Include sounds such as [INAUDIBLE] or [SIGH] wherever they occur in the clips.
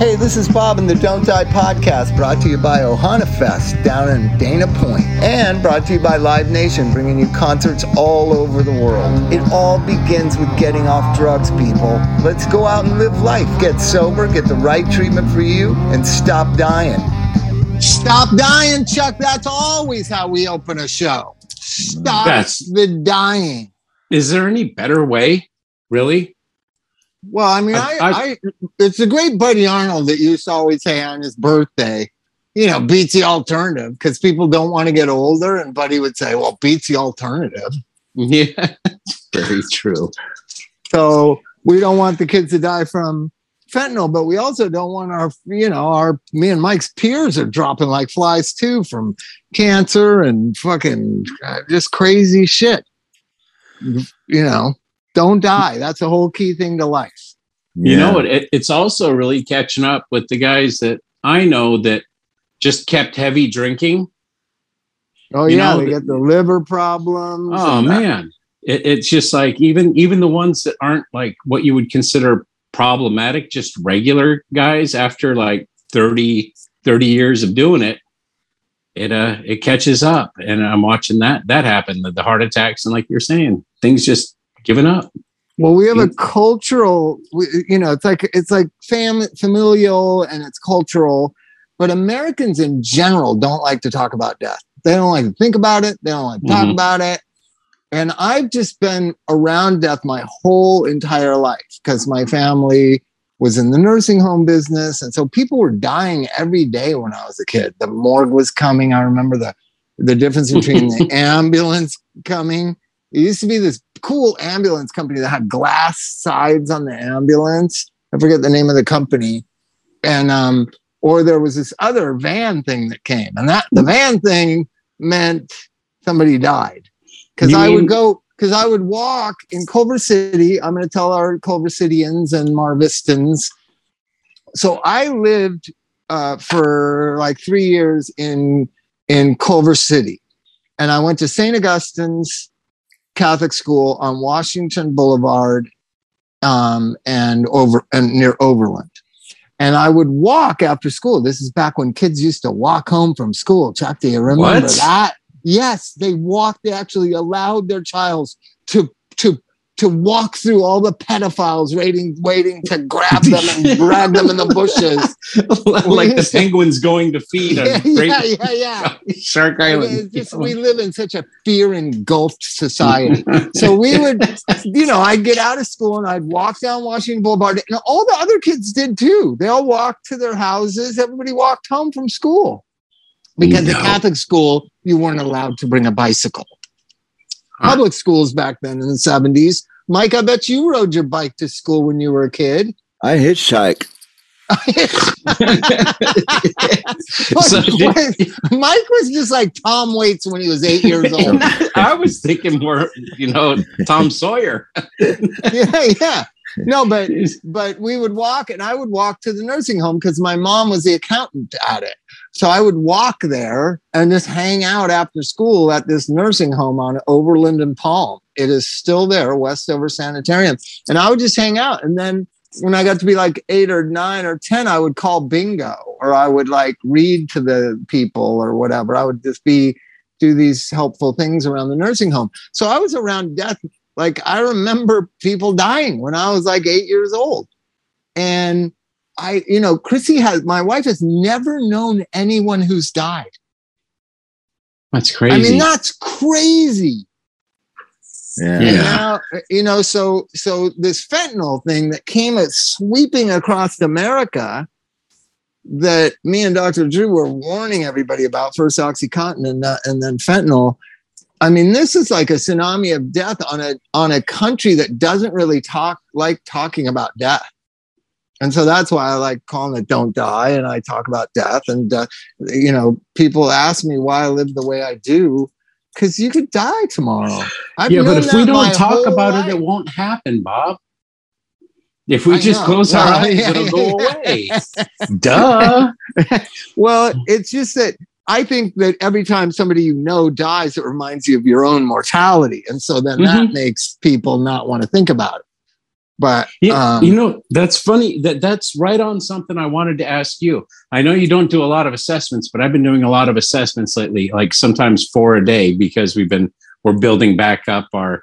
Hey, this is Bob in the Don't Die podcast, brought to you by Ohana Fest down in Dana Point, and brought to you by Live Nation, bringing you concerts all over the world. It all begins with getting off drugs, people. Let's go out and live life. Get sober, get the right treatment for you, and stop dying. Stop dying, Chuck. That's always how we open a show. Stop That's- the dying. Is there any better way? Really? Well, I mean, I, I- I, it's a great Buddy Arnold that used to always say on his birthday, you know, beats the alternative because people don't want to get older. And Buddy would say, well, beats the alternative. [LAUGHS] Yeah. Very true. So we don't want the kids to die from fentanyl, but we also don't want our, you know, our, me and Mike's peers are dropping like flies too from cancer and fucking uh, just crazy shit. You know, don't die. That's a whole key thing to life. You know what? It, it's also really catching up with the guys that I know that just kept heavy drinking. Oh You yeah, know, they the- get the liver problems. Oh man. It, it's just like even even the ones that aren't like what you would consider problematic, just regular guys after like 30, 30 years of doing it, it uh it catches up. And I'm watching that that happen, the, the heart attacks and like you're saying, things just giving up. Well, we have a cultural, you know, it's like it's like fam familial and it's cultural, but Americans in general don't like to talk about death. They don't like to think about it. They don't like to talk Mhm. about it. And I've just been around death my whole entire life because my family was in the nursing home business, and so people were dying every day when I was a kid. The morgue was coming. I remember the the difference [LAUGHS] between the ambulance coming. It used to be this cool ambulance company that had glass sides on the ambulance. I forget the name of the company. And um, or there was this other van thing that came. And that the van thing meant somebody died. Because I would go because I would walk in Culver City. I'm going to tell our Culver Cityans and Marvistans. So I lived uh, for like three years in in Culver City, and I went to St. Augustine's Catholic school on Washington Boulevard, um, and over and near Overland. And I would walk after school. This is back when kids used to walk home from school. Chuck, do you remember What? that? Yes, they walked. They actually allowed their child to to walk through all the pedophiles waiting waiting to grab them and [LAUGHS] drag them in the bushes. [LAUGHS] like the [LAUGHS] penguins going to feed on yeah, Great yeah, yeah, yeah. Shark Island. Just, we live in such a fear engulfed society. So we would, you know, I'd get out of school and I'd walk down Washington Boulevard, and all the other kids did too. They all walked to their houses. Everybody walked home from school because No. at Catholic school you weren't allowed to bring a bicycle. Public schools back then in the seventies. Mike, I bet you rode your bike to school when you were a kid. I hitchhike. [LAUGHS] [LAUGHS] So did- Mike was just like Tom Waits when he was eight years old. [LAUGHS] I was thinking more, you know, Tom Sawyer. yeah, yeah. No, [LAUGHS] but but we would walk and I would walk to the nursing home because my mom was the accountant at it. So I would walk there and just hang out after school at this nursing home on Overland and Palm. It is still there, Westover Sanitarium. And I would just hang out. And then when I got to be like eight or nine or 10, I would call bingo or I would like read to the people or whatever. I would just be do these helpful things around the nursing home. So I was around death like I remember people dying when I was like eight years old. And I, you know, Chrissy has my wife has never known anyone who's died. That's crazy. I mean, that's crazy. Yeah. And Yeah. now, you know, so so this fentanyl thing that came at sweeping across America that me and Dr. Drew were warning everybody about first OxyContin and, uh, and then fentanyl. I mean, this is like a tsunami of death on a on a country that doesn't really talk like talking about death. And so that's why I like calling it "Don't Die," and I talk about death. And uh, you know, people ask me why I live the way I do, because you could die tomorrow. I've yeah, but if we don't talk about life. it, it won't happen, Bob. If we I just know. close our eyes, yeah, it'll go yeah. [LAUGHS] away. Duh. [LAUGHS] Well, it's just that I think that every time somebody you know dies, it reminds you of your own mortality. And so then that Mhm. makes people not want to think about it. But Yeah, um, you know that's funny. That that's right on something I wanted to ask you. I know you don't do a lot of assessments, but I've been doing a lot of assessments lately, like sometimes four a day, because we've been we're building back up our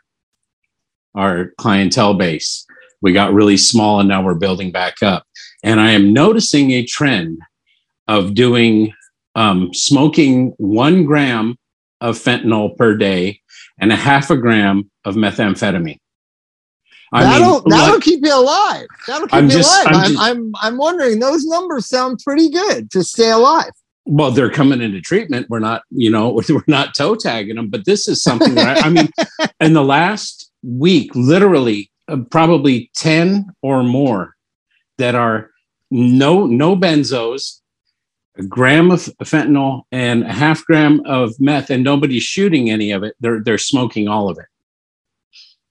our clientele base. We got really small, and now we're building back up. And I am noticing a trend of doing um, smoking one gram of fentanyl per day and a half a gram of methamphetamine. I mean, that'll that'll like- keep you alive. That'll keep I'm you just- alive. I'm I'm, I'm I'm wondering. Those numbers sound pretty good to stay alive. well they're coming into treatment we're not you know [LAUGHS] we're not toe tagging them but this is something that I, I mean [LAUGHS] in the last week literally uh, probably 10 or more that are no no benzos a gram of fentanyl and a half gram of meth and nobody's shooting any of it they're they're smoking all of it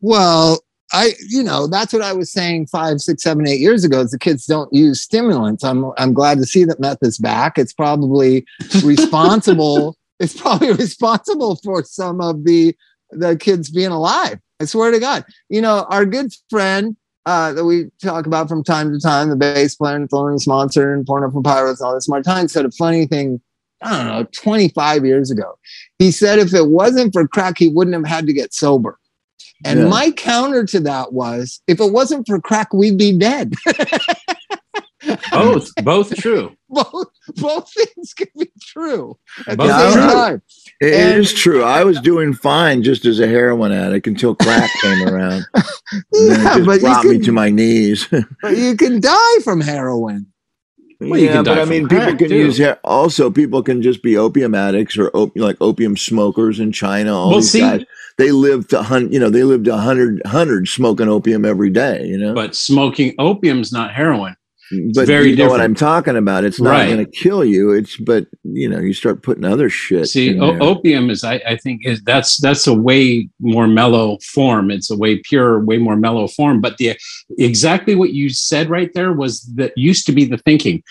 Well, I you know that's what I was saying five, six, seven, eight years ago. Is the kids don't use stimulants. I'm I'm glad to see that meth is back. It's probably [LAUGHS] responsible. it's probably responsible for some of the the kids being alive. I swear to God. You know, our good friend uh, that we talk about from time to time, the bass player and Thelonious Monster and Porno for Pyros and all this. Martine said a funny thing. I don't know, 25 years ago. He said if it wasn't for crack, he wouldn't have had to get sober. And Yeah. my counter to that was if it wasn't for crack, we'd be dead. [LAUGHS] both both true both both things could be true at Both the same true. time. It And- is true. I was doing fine just as a heroin addict until crack came around. [LAUGHS] And then Yeah, it just but you, brought me to my knees. [LAUGHS] but you can die from heroin. Well, you yeah, can but die I mean, people can too. use he- also people can just be opium addicts or op- like opium smokers in China. All Well, these see- guys, they live to hun- you know they lived a hundred hundred smoking opium every day. You know, but smoking opium's not heroin but very you know what. I'm talking about. It's not Right. going to kill you. It's but you know you start putting other shit. See, o- opium is, I, I think, is that's that's a way more mellow form. It's a way pure, way more mellow form. But the exactly what you said right there was that used to be the thinking.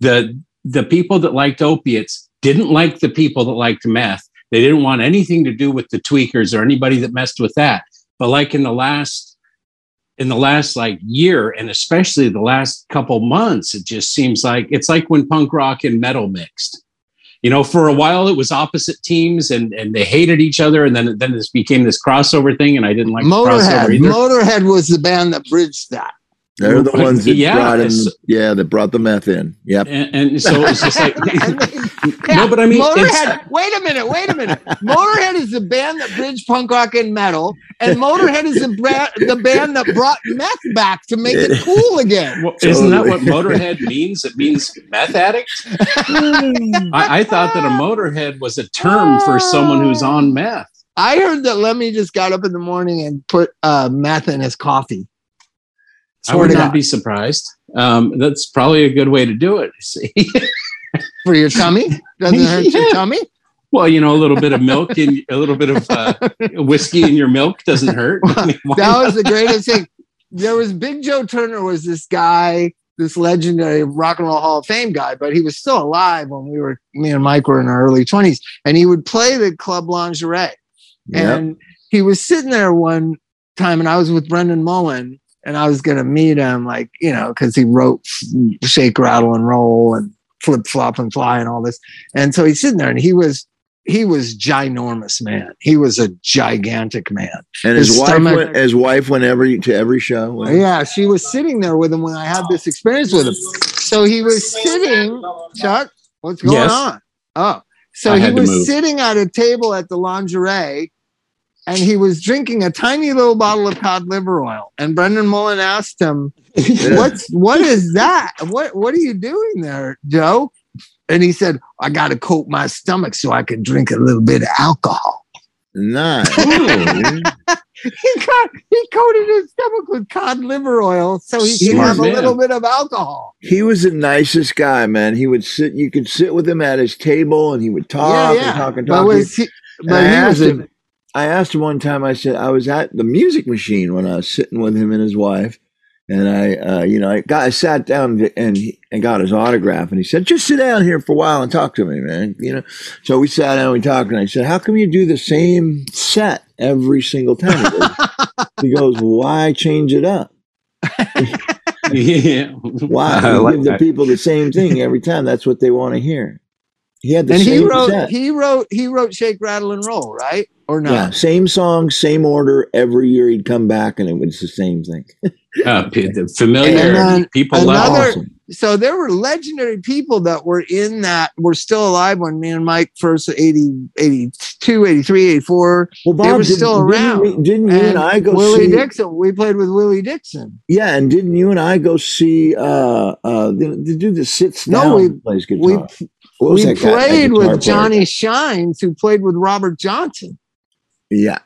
The the people that liked opiates didn't like the people that liked meth. They didn't want anything to do with the tweakers or anybody that messed with that. But like in the last in the last like year and especially the last couple months, it just seems like it's like when punk rock and metal mixed you know for a while it was opposite teams and and they hated each other and then then this became this crossover thing and i didn't like the Motorhead. crossover either Motorhead was the band that bridged that. They're the ones that Yeah, brought in. it's- Yeah, that brought the meth in. Yep. and, and so it's just like [LAUGHS] I mean, no but i mean Motorhead. Wait a minute. Wait a minute. Motorhead is the band that bridged punk rock and metal, and Motorhead is the, bra- the band that brought meth back to make it cool again. well, isn't that what motorhead means it means meth addict I, I thought that a motorhead was a term for someone who's on meth I heard that Lemmy just got up in the morning and put uh, meth in his coffee. I would not be surprised um, that's probably a good way to do it [LAUGHS] see for your tummy. Doesn't hurt your [LAUGHS] tummy. well you know a little bit of milk and a little bit of uh, whiskey in your milk doesn't hurt I mean, [LAUGHS] That was the greatest thing. There was Big Joe Turner was this guy, this legendary rock and roll Hall of Fame guy, but he was still alive when we were me and Mike were in our early twenties, and he would play the club lingerie. Yep. And he was sitting there one time, and I was with Brendan Mullen, and I was going to meet him, like, you know, because he wrote Shake, Rattle, and Roll and Flip, Flop, and Fly and all this. And so he's sitting there, and he was. He was ginormous, man. He was a gigantic man. And his, his wife stomach- went. His wife went every to every show. Yeah, she was sitting there with him when I had this experience with him. So he was sitting, Chuck, what's going Yes. on? Oh, so I he was sitting at a table at the lingerie and he was drinking a tiny little bottle of cod liver oil. And Brendan Mullen asked him, What's what is that? What what are you doing there, Joe? And he said, I gotta coat my stomach so I can drink a little bit of alcohol. Nice. [LAUGHS] He got he coated his stomach with cod liver oil so he could have a little bit of alcohol. he was the nicest guy, man. He would sit. You could sit with him at his table, and he would talk and talk and But talk. was he, but he was a. I asked him one time. I said I was at the music machine when I was sitting with him and his wife, and I, uh, you know, I got I sat down and and got his autograph, and he said, "Just sit down here for a while and talk to me, man." You know, so we sat down, we talked, and I said, "How come you do the same set every single time?" He goes, [LAUGHS] "Why change it up?" [LAUGHS] yeah. Wow, like give the people the same thing every time. That's what they want to hear. He had the and same he wrote set. he wrote he wrote Shake Rattle and Roll, right? Or no? Yeah, same song, same order. Every year he'd come back and it was the same thing. [LAUGHS] Uh, the familiar And then people another- love. Awesome. So there were legendary people that were in that were still alive when me and Mike first 80, 82, 83, 84. Well, They were didn't- still didn't around. we- Didn't, you and I go Willie see? Dixon. We played with Willie Dixon. Yeah, and didn't you and I go see uh uh the, the dude that sits No, down we- and plays guitar? We What was we that played guitar with Johnny Shines, who played with Robert Johnson Yeah,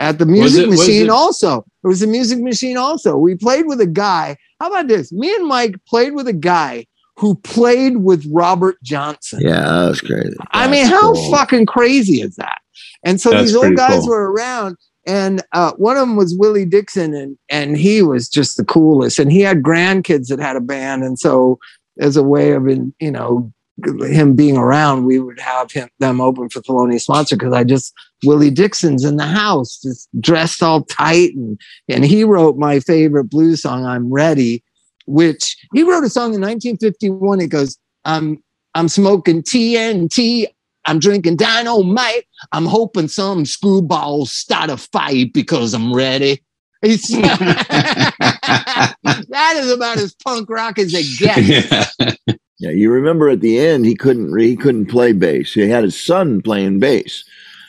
at the Music it- Machine. it- also, it was a Music Machine. Also, we played with a guy. How about this? Me and Mike played with a guy who played with Robert Johnson. yeah, that was crazy. I mean, how cool. fucking crazy is that? And so That's these old guys cool. were around, and uh, one of them was Willie Dixon, and and he was just the coolest. And he had grandkids that had a band, and so as a way of in, you know him being around, we would have him them open for Thelonious Monster because I just Willie Dixon's in the house, just dressed all tight, and and he wrote my favorite blues song, "I'm Ready," which he wrote a song in 1951. It goes, "I'm I'm smoking TNT." I'm drinking dynamite. I'm hoping some screwballs start a fight because I'm ready. [LAUGHS] [LAUGHS] That is about as punk rock as it gets. yeah. Yeah, you remember at the end he couldn't he couldn't play bass. He had his son playing bass.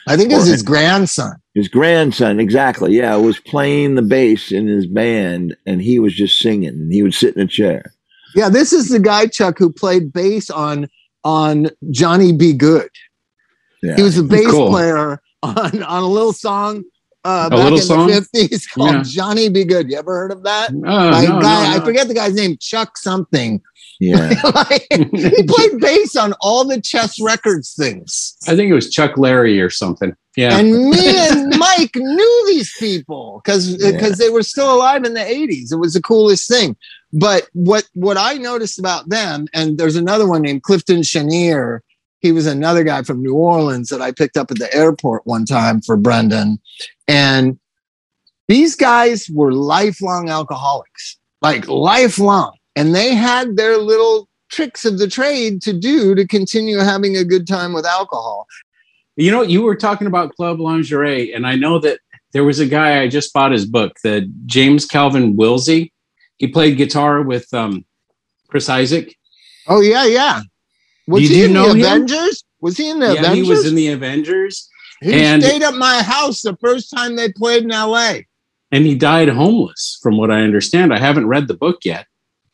I think it was his grandson. His grandson, exactly. Yeah, was playing the bass in his band, and he was just singing. And he would sit in a chair. Yeah, this is the guy Chuck who played bass on on Johnny B. Goode. Yeah, He was a bass Cool. player on on a little song uh, A back little in song? the fifties called Yeah. Johnny B. Goode. You ever heard of that? By a no, guy, no, I forget the guy's name, Chuck something. Yeah. [LAUGHS] Like, he [LAUGHS] played bass on all the Chess Records things. I think it was Chuck Larry or something. Yeah. And me [LAUGHS] and Mike knew these people because Yeah. they were still alive in the 80s. It was the coolest thing. But what what I noticed about them, and there's another one named Clifton Chenier. He was another guy from New Orleans that I picked up at the airport one time for Brendan. And these guys were lifelong alcoholics, like lifelong. And they had their little tricks of the trade to do to continue having a good time with alcohol. You know, you were talking about Club Lingerie, and I know that there was a guy I just bought his book, the James Calvin Wilsey. He played guitar with um, Chris Isaak. Oh yeah, yeah. Was Did he you in know the him? Avengers? Was he in the yeah, Avengers? he was in the Avengers, He and- stayed at my house the first time they played in LA. and he died homeless, from what I understand. I haven't read the book yet.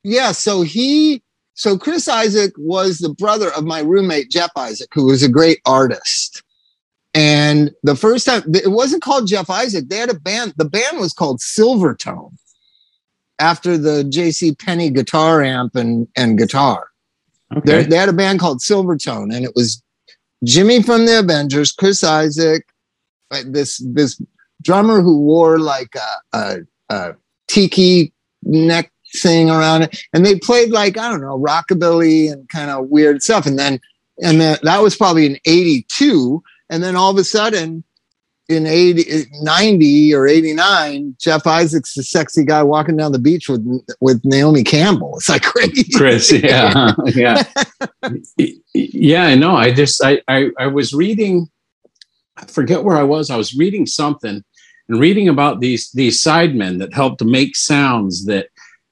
Yeah, so he so Chris Isaak was the brother of my roommate Jeff Isaac, who was a great artist. And the first time it wasn't called Jeff Isaac, they had a band. The band was called Silvertone after the JC Penny guitar amp and, and guitar. They- Okay. They had a band called Silvertone, and it was Jimmy from the Avengers, Chris Isaak, this this drummer who wore like a, a, a tiki neck thing around it, and they played like I don't know rockabilly and kind of weird stuff, and then and then that was probably in '82, and then all of a sudden. In 80, 90 or 89, Jeff Isaac's the sexy guy walking down the beach with with Naomi Campbell. It's like crazy. Chris, yeah, [LAUGHS] yeah, yeah. I know. I just, I, I, I was reading. I forget where I was. I was reading something and reading about these these sidemen that helped make sounds that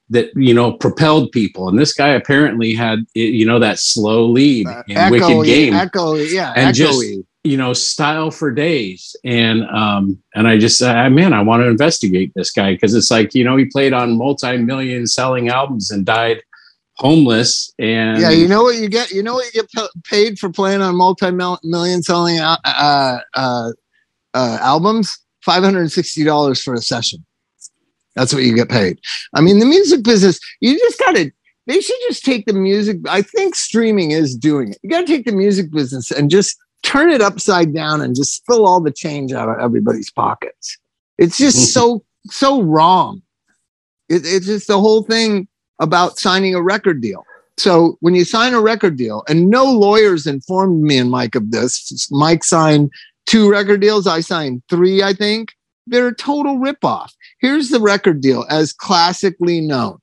that you know propelled people. And this guy apparently had you know that slow lead Uh, in Wicked Game. Echo, yeah, And echoey. just- you know, style for days. And um, and I just, uh, man, I want to investigate this guy because it's like you know he played on multi-million selling albums and died homeless. And yeah, you know what you get? You know what you get pa- paid for playing on multi-million selling uh, uh, uh, uh, albums? Five hundred and sixty dollars for a session. That's what you get paid. I mean, the music business. You just got to. They should just take the music. I think streaming is doing it. You got to take the music business and just turn it upside down and just spill all the change out of everybody's pockets. It's just mm-hmm. so so wrong. It, it's just the whole thing about signing a record deal. So when you sign a record deal, and no lawyers informed me and Mike of this. Mike signed two record deals. I signed three, I think. They're a total ripoff. Here's the record deal as classically known.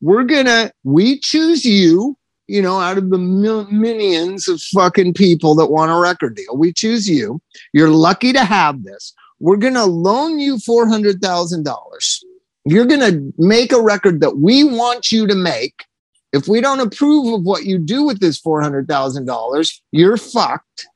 We're gonna, we choose you, you know, out of the mil- millions of fucking people that want a record deal. We choose you. You're lucky to have this. We're gonna loan you $400,000. You're gonna make a record that we want you to make. If we don't approve of what you do with this $400,000, you're fucked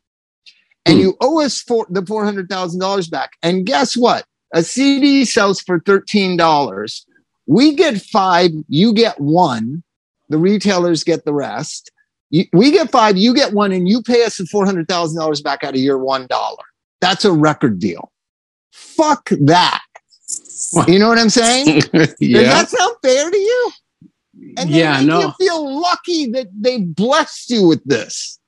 and Hmm. you owe us for the four hundred thousand dollars back. And guess what? A CD sells for thirteen dollars. We get five, you get one. The retailers get the rest. You, we get five, you get one, and you pay us the four hundred thousand dollars back out of your one dollar. That's a record deal. Fuck that. You know what I'm saying? [LAUGHS] Does that sound fair to you? And they Yeah, make no. you feel lucky that they blessed you with this.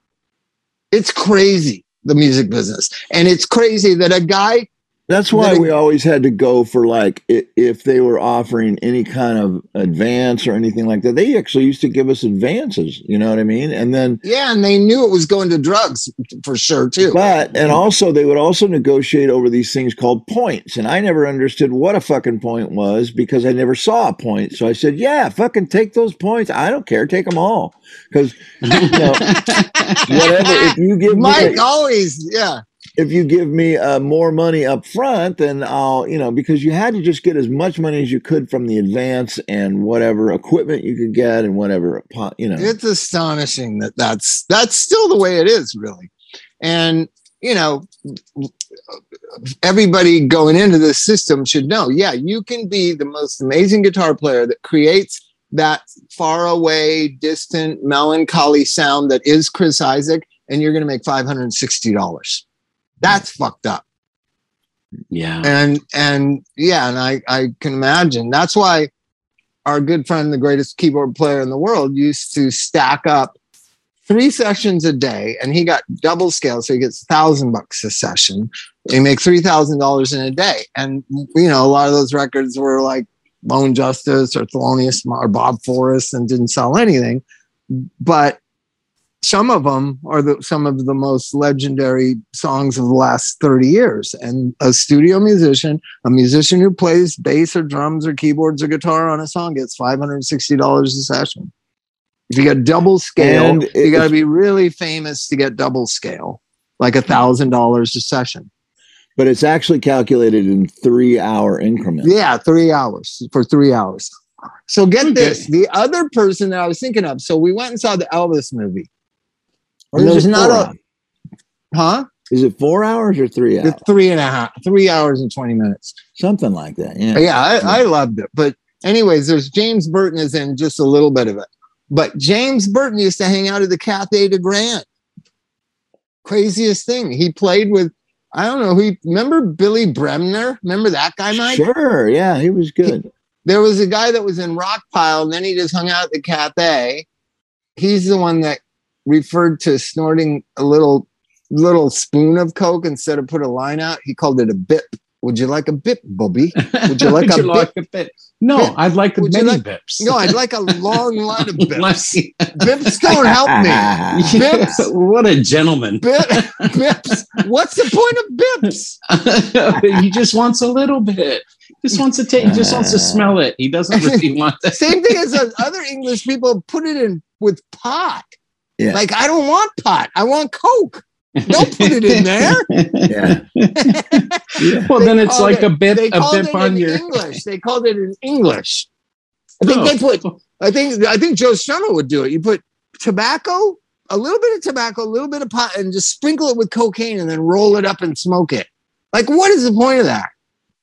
It's crazy, the music business. And it's crazy that a guy, That's why we always had to go for like if they were offering any kind of advance or anything like that. They actually used to give us advances. You know what I mean? And then, yeah, and they knew it was going to drugs for sure, too. but and also they would also negotiate over these things called points. And I never understood what a fucking point was because I never saw a point. So I said, "Yeah, fucking take those points. I don't care. Take them all." Because you know, [LAUGHS] whatever. If you give me Mike always, yeah. If you give me uh, more money up front, then I'll, you know, because you had to just get as much money as you could from the advance and whatever equipment you could get and whatever, you know. It's astonishing that that's that's still the way it is, really. And you know, everybody going into this system should know. Yeah, you can be the most amazing guitar player that creates that far away, distant, melancholy sound that is Chris Isaak, and you're going to make five hundred and sixty dollars. That's fucked up. Yeah. and and yeah and i i can imagine. That's why our good friend the greatest keyboard player in the world used to stack up three sessions a day and he got double scale so he gets a thousand bucks a session. He makes three thousand dollars in a day. And you know a lot of those records were like Lone Justice or thelonious or bob forrest and didn't sell anything. But some of them are the, some of the most legendary songs of the last 30 years. And a studio musician, a musician who plays bass or drums or keyboards or guitar on a song gets $560 a session. If you get double scale, And you got to be really famous to get double scale, like a thousand dollars a session. but it's actually calculated in three hour increments. Yeah, three hours for three hours. So get Okay. this: the other person that I was thinking of. So we went and saw the Elvis movie. Or is There's not a- hours? Huh? Is it four hours or three hours? The three and a half, three hours and twenty minutes. Something like that. Yeah. Yeah, I, I loved it. But anyways, there's James Burton is in just a little bit of it. But James Burton used to hang out at the Cathay de Grande. Craziest thing. He played with, I don't know, he remember Billy Bremner? Remember that guy, Mike? Sure. Yeah, he was good. There was a guy that was in Rockpile, and then he just hung out at the cafe. He's the one that referred to snorting a little little spoon of Coke instead of put a line out. He called it a bip. Would you like a bip, Bobby? Would you like [LAUGHS] a bip? a bit? No, Bip? I'd like a Would many like- bips. No, I'd like a long line of [LAUGHS] bips. [LAUGHS] Bips don't help me. Bips. what a gentleman. Bip, bips. What's the point of bips? he just wants a little bit. Just wants to take. Just wants to smell it. He doesn't really want that. Same thing as other English people put it in with pot. Yeah. Like I don't want pot. I want Coke. Don't put it in there. [LAUGHS] yeah. yeah. Well, then it's like it- a bit They a called bip it on in your. English. They called it in English. I think Oh. they put. I think. I think Joe Strummer would do it. You put tobacco, a little bit of tobacco, a little bit of pot, and just sprinkle it with cocaine, and then roll it up and smoke it. Like, what is the point of that?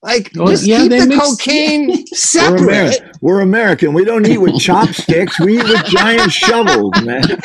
Like, Well, just yeah, keep the mix- cocaine We're, separate. American. We're American. We don't eat with [LAUGHS] chopsticks. We eat with giant shovels, man. [LAUGHS] [LAUGHS]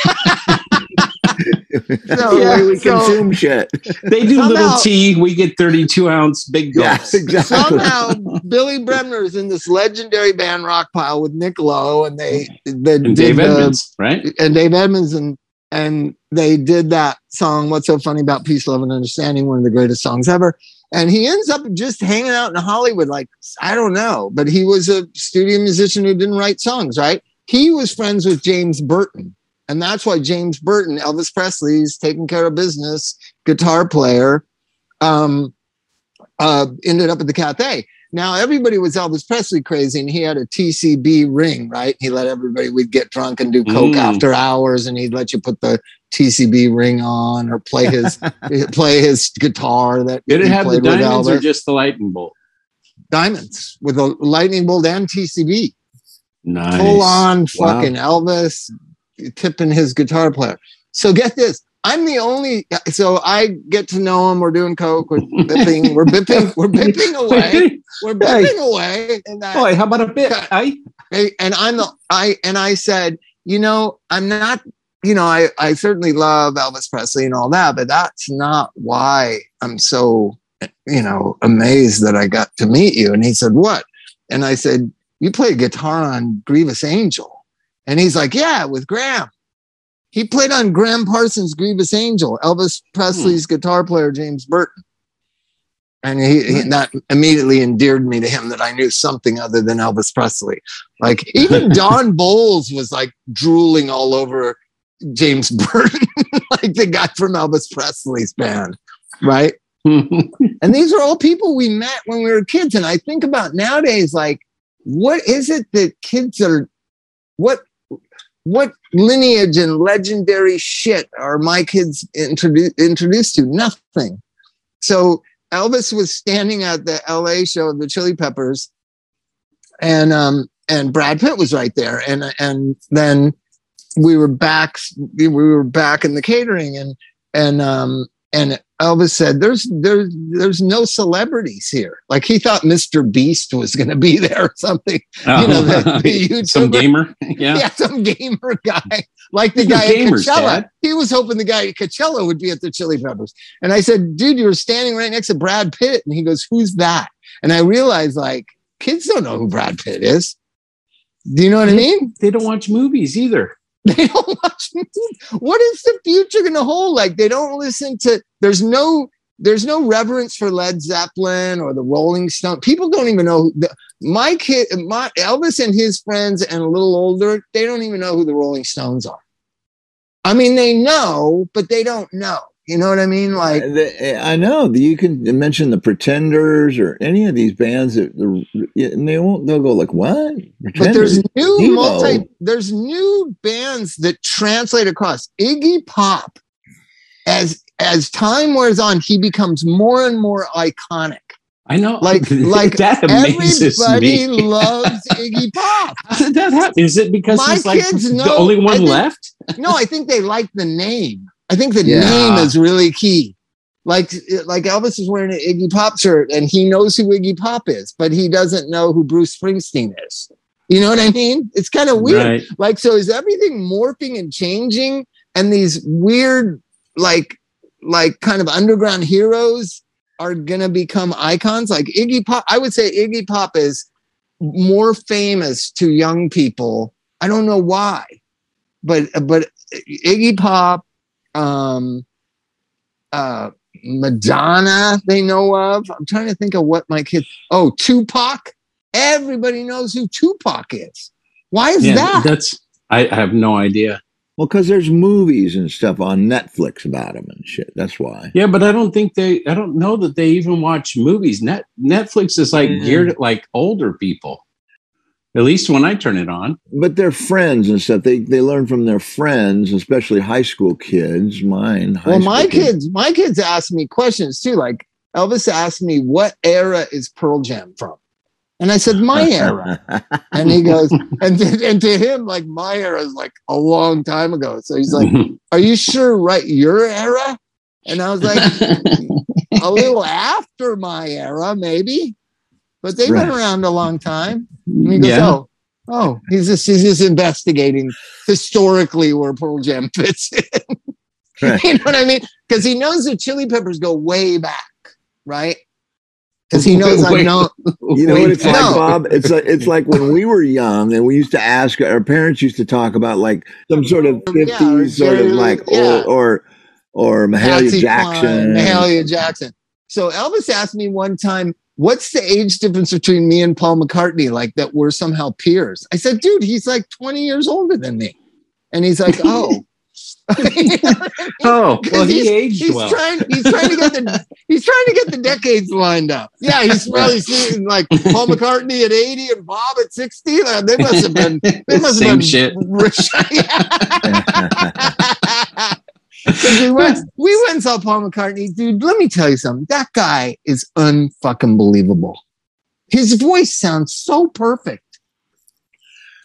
That's the way we so- consume shit. They do Somehow- little tea. We get 32 ounce big Yeah, gulps. exactly. Somehow, Billy Bremner is in this legendary band Rockpile with Nick Lowe, and they the And Dave the- Edmunds, right? and Dave Edmunds and and they did that song "What's So Funny About Peace, Love, and Understanding," one of the greatest songs ever. And he ends up just hanging out in Hollywood, like I don't know, but he was a studio musician who didn't write songs, right? He was friends with James Burton, and that's why James Burton, Elvis Presley's taking care of business guitar player, um, uh, ended up at the Cathay. Now everybody was Elvis Presley crazy, and he had a TCB ring, right? He let everybody we'd get drunk and do coke Mm. after hours, and he'd let you put the TCB ring on or play his [LAUGHS] play his guitar. That Did it have the diamonds or just the lightning bolt? diamonds with a lightning bolt and TCB? Nice. Full on Wow. fucking Elvis tipping his guitar player. So get this. I'm the only so I get to know him. We're doing coke. We're bipping. We're bipping. We're bipping [LAUGHS] away. We're bipping away. And I, Boy, how about a bit? Eh? Hey, and I'm the I and I said, you know, I'm not, you know, I I certainly love Elvis Presley and all that, but that's not why I'm so, you know, amazed that I got to meet you. And he said, what? And I said, you play guitar on Grievous Angel, and he's like, yeah, with Gram. He played on Gram Parsons' Grievous Angel, Elvis Presley's hmm. guitar player, James Burton. And he, he hmm. that immediately endeared me to him that I knew something other than Elvis Presley. Like even [LAUGHS] Don Bolles was like drooling all over James Burton, [LAUGHS] like the guy from Elvis Presley's band, right? [LAUGHS] And these are all people we met when we were kids. And I think about nowadays, like, what is it that kids are, what, what lineage and legendary shit are my kids introduced introduced to? Nothing. So Elvis was standing at the LA show of the Chili Peppers, and um, and Brad Pitt was right there, and and then we were back, we were back in the catering, and and um, and Elvis said, "There's there's there's no celebrities here." Like he thought Mr. Beast was going to be [LAUGHS] there or something. You uh-huh. know, the, the [LAUGHS] some gamer. [LAUGHS] Yeah. Yeah, some gamer guy, like the These guy at gamers, Coachella. Dad. He was hoping the guy at Coachella would be at the Chili Peppers. And I said, dude, you were standing right next to Brad Pitt. And he goes, who's that? And I realized, like, kids don't know who Brad Pitt is. Do you know what I mean? They don't watch movies either. [LAUGHS] They don't watch. What is the future going to hold? Like, they don't listen to, there's no, there's no reverence for Led Zeppelin or the Rolling Stone. People don't even know. The, my kid, my Elvis and his friends, and a little older, they don't even know who the Rolling Stones are. I mean, they know, but they don't know. You know what I mean? Like, uh, The- I know you can mention the Pretenders or any of these bands that, and they won't. They'll go like, "What?" but there's new Emo. multi, there's new bands that translate across. Iggy Pop, as as time wears on, he becomes more and more iconic. I know. Like- [LAUGHS] like that amazes Everybody me. loves Iggy Pop. [LAUGHS] How did that happen? Is it because My he's like kids the only one think- left? No, I think they like the name. I think the Yeah. name is really key. Like like Elvis is wearing an Iggy Pop shirt and he knows who Iggy Pop is, but he doesn't know who Bruce Springsteen is. You know what I mean? It's kind of weird. Right. Like, so is everything morphing and changing? And these weird, like, like kind of underground heroes are gonna become icons. Like Iggy Pop, I would say Iggy Pop is more famous to young people. I don't know why, but but Iggy Pop, um, uh, Madonna, they know of. I'm trying to think of what my kids. Oh, Tupac. Everybody knows who Tupac is. Why is Yeah, that? that's. I have no idea. Well, because there's movies and stuff on Netflix about him and shit. That's why. Yeah, but I don't think they. I don't know that they even watch movies. Net Netflix is like Mm-hmm. Mhm. geared at like older people. At least when I turn it on. But they're friends and stuff. They they learn from their friends, especially high school kids. Mine. high well, my school kids, my kids ask me questions too. Like Elvis asked me, "What era is Pearl Jam from?" And I said, "My [LAUGHS] era." And he goes, and to, and to him, like my era is like a long time ago. So he's like, [LAUGHS] "Are you sure? Right, your era?" And I was like, [LAUGHS] "A little after my era, maybe." But they've been around a long time. And he goes, yeah. "Oh, oh, he's just he's just investigating historically where Pearl Jam fits in." [LAUGHS] Right. you know what I mean? Because he knows the Chili Peppers go way back, right? Because he [LAUGHS] knows I Wait. know. You know what it's like, Bob? It's like it's like when we were young and we used to ask our parents used to talk about like some sort of Yeah, fifties sort of like yeah. or or or Mahalia Patsy Jackson. Cline, Mahalia Jackson. So Elvis asked me one time, "What's the age difference between me and Paul McCartney? Like that we're somehow peers?" I said, "Dude, he's like 20 years older than me," and he's like, "Oh." [LAUGHS] [LAUGHS] oh, well, he he's, aged he's well. Trying, he's trying to get the he's trying to get the decades lined up. Yeah, he's probably [LAUGHS] seeing like Paul McCartney at 80 and Bob at 60. Uh, They must have been they must have Same been shit. rich. 'Cause we went [LAUGHS] we went and saw Paul McCartney. Dude, let me tell you something. That guy is unfucking believable. His voice sounds so perfect.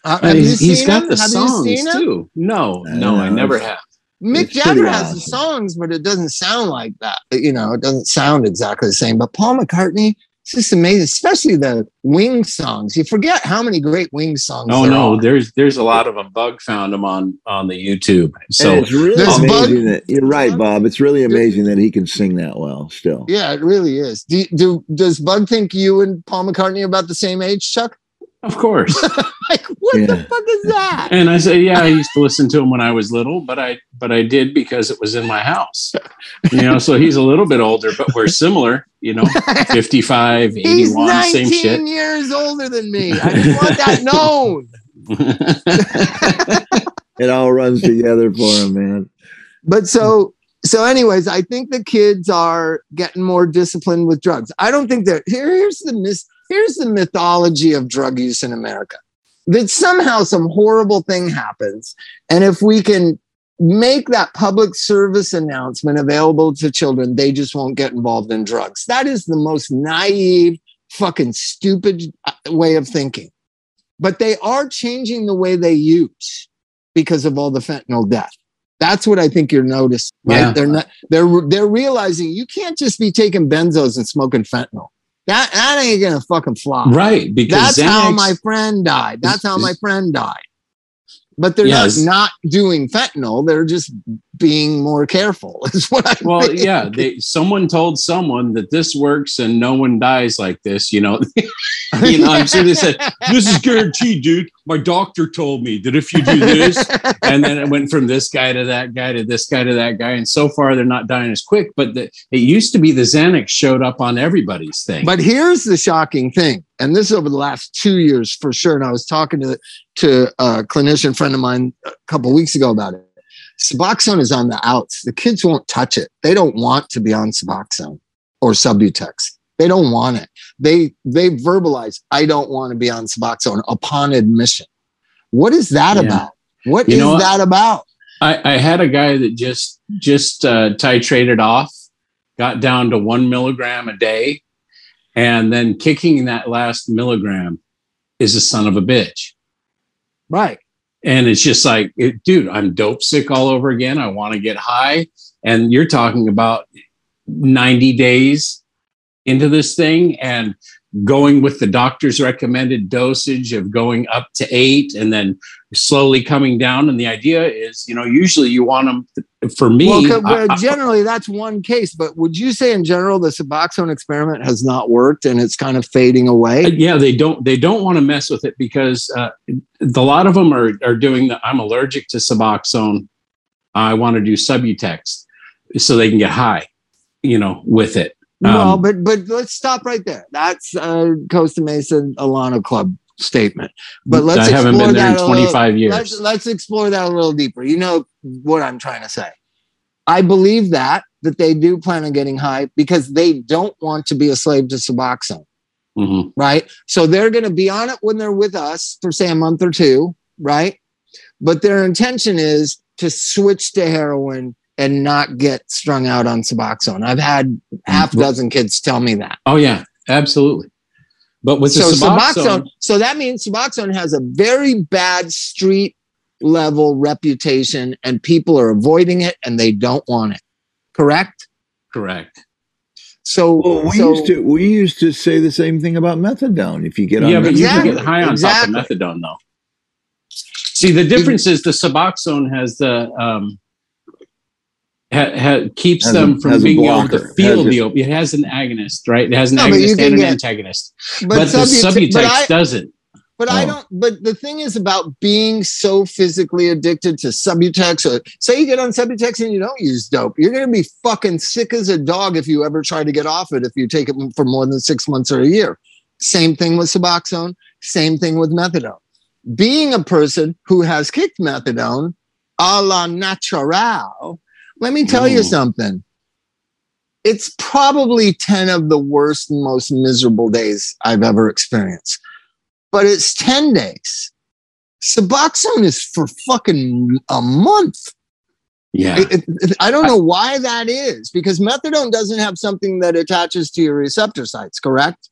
Uh, have you he's he's seen got him? the Have you songs seen him? too. No, I no, I know, never have. Mick It's Jagger has the songs, but it doesn't sound like that. You know, it doesn't sound exactly the same. But Paul McCartney, it's just amazing, especially the Wing songs. You forget how many great Wing songs. Oh there no, are. there's there's a lot of them. Bug found them on on the YouTube. So and it's really amazing Bud- that you're right, Bob. It's really amazing that he can sing that well still. yeah, it really is. Do, do does Bud think you and Paul McCartney are about the same age, Chuck? Of course. [LAUGHS] Like, what the fuck is that? and I say, yeah, I used to listen to him when I was little, but I but I did because it was in my house. You know, so he's a little bit older, but we're similar. You know, [LAUGHS] 55, He's 81, same 19 shit. years older than me. I just want that known. [LAUGHS] It all runs together for him, man. but so so anyways i think the kids are getting more disciplined with drugs i don't think that here, here's the mis, here's the mythology of drug use in america that somehow some horrible thing happens and if we can make that public service announcement available to children they just won't get involved in drugs that is the most naive fucking stupid uh, way of thinking but they are changing the way they use because of all the fentanyl death that's what I think you're noticing. Right? Yeah. They're not. They're they're realizing you can't just be taking benzos and smoking fentanyl. That that ain't gonna fucking fly. right, because That's how my friend died. That's how my friend died. But they're Yes. not not doing fentanyl. They're just being more careful. [LAUGHS] Is what I Well, think. yeah, they someone told someone that this works and no one dies like this. You know, [LAUGHS] you know. I'm sure they said this is guaranteed, dude. My doctor told me that if you do this, [LAUGHS] and then it went from this guy to that guy to this guy to that guy, and so far they're not dying as quick. But the, it used to be the Xanax showed up on everybody's thing. But here's the shocking thing, and this is over the last two years for sure. And I was talking to to a clinician friend of mine a couple weeks ago about it. Suboxone is on the outs. The kids won't touch it. They don't want to be on Suboxone or Subutex. They don't want it. They they verbalize, "I don't want to be on Suboxone" upon admission. What is that Yeah. about? What You is know that about? I, I had a guy that just just uh, titrated off, got down to one milligram a day, and then kicking that last milligram is a son of a bitch. Right. And it's just like, it, dude, I'm dope sick all over again. I want to get high, and you're talking about 90 days into this thing and going with the doctor's recommended dosage of going up to eight and then slowly coming down. And the idea is, you know, usually you want them, for me, Well, I- I- generally that's one case. But would you say in general the Suboxone experiment has not worked and it's kind of fading away? Uh, yeah they don't they don't want to mess with it because uh, the, a lot of them are are doing the i'm allergic to suboxone i want to do subutex so they can get high you know with it well, Um, but but let's stop right there. That's a Costa Mesa Alano Club statement. But let's i haven't explore been there in that a little- 25 years Let's, let's explore that a little deeper. You know what I'm trying to say. I believe that that they do plan on getting high because they don't want to be a slave to Suboxone. Mhm. right? So they're going to be on it when they're with us for say a month or two, right? But their intention is to switch to heroin and not get strung out on Suboxone. I've had half a dozen kids tell me that. oh yeah absolutely but with So suboxone, Suboxone, so that means Suboxone has a very bad street level reputation and people are avoiding it and they don't want it. Correct? correct So, Well, we so- used to we used to say the same thing about methadone. If you get on, yeah but you Exactly, can get high on exactly. top of methadone though see the difference is the suboxone has the um ha, ha, keeps Has a- them from being able to feel the opiate. It has an agonist, right? It has an No, agonist can and an get- antagonist. but, But, the Subutex- Subutex but I- doesn't. But I Oh. don't. But the thing is about being so physically addicted to Subutex. Or say you get on Subutex and you don't use dope, you're going to be fucking sick as a dog if you ever try to get off it. If you take it for more than six months or a year. Same thing with Suboxone. Same thing with methadone. Being a person who has kicked methadone a la natural, let me tell you something. It's probably 10 of the worst and most miserable days I've ever experienced. But it's 10 days. Suboxone is for fucking a month. Yeah. It- it- I don't know why that is because methadone doesn't have something that attaches to your receptor sites, correct?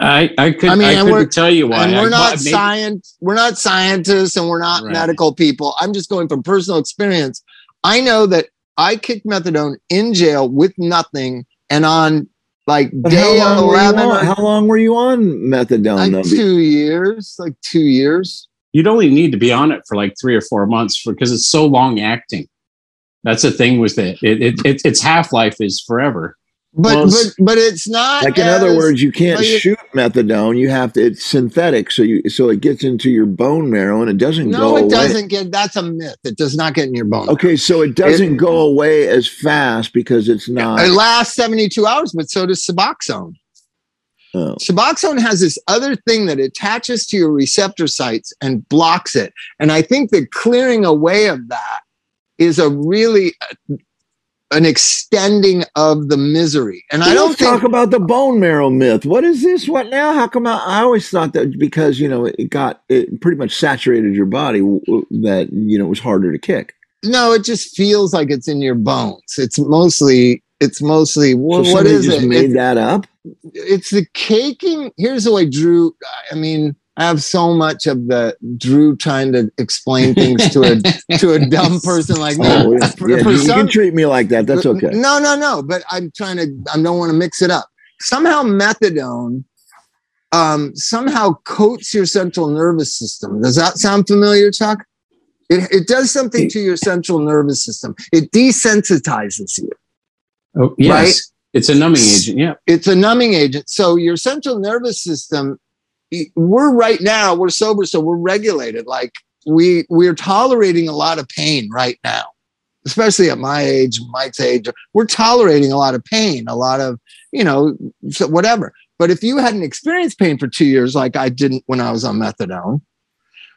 I, I could I I, mean, I couldn't tell you why. and we're not maybe- science we're not scientists and we're not Right. medical people i'm just going from personal experience i know that i kicked methadone in jail with nothing and on like But how day long, 11 on, how long were you on methadone? like though? two years like two years You'd only need to be on it for like three or four months for, because it's so long acting. That's the thing with it. It, it, it its half life is forever. But Well, but it's- but it's not like in other words, you can't shoot methadone. You have to. It's synthetic, so you so it gets into your bone marrow and it doesn't no go No, it away. doesn't get that's a myth it does not get in your bone Okay, so it doesn't go away as fast because it's not. it lasts 72 hours but so does suboxone oh. Suboxone has this other thing that attaches to your receptor sites and blocks it. And I think the clearing away of that is a really uh, an extending of the misery. And I don't think talk about the bone marrow myth. What is this? What now? How come I, I always thought that because you know it got it pretty much saturated your body that you know it was harder to kick. no, it just feels like it's in your bones. It's mostly it's mostly So wha- what just it? made It's, that up. it's the caking. Here's the way Drew. I mean, I have so much of the Drew trying to explain things to a [LAUGHS] to a dumb person like me. Oh, yeah, For- yeah, for you some- can treat me like that. That's okay. No, no, no. But I'm trying to. I don't want to mix it up. Somehow methadone, um, somehow coats your central nervous system. Does that sound familiar, Chuck? It, it does something to your central nervous system. It desensitizes you. Oh, yes. Right? It's a numbing agent. Yeah. It's a numbing agent. So your central nervous system. We're right now. We're sober, so we're regulated. Like we we're tolerating a lot of pain right now, especially at my age, Mike's age. We're tolerating a lot of pain, a lot of you know, so whatever. But if you hadn't experienced pain for two years, like I didn't when I was on methadone,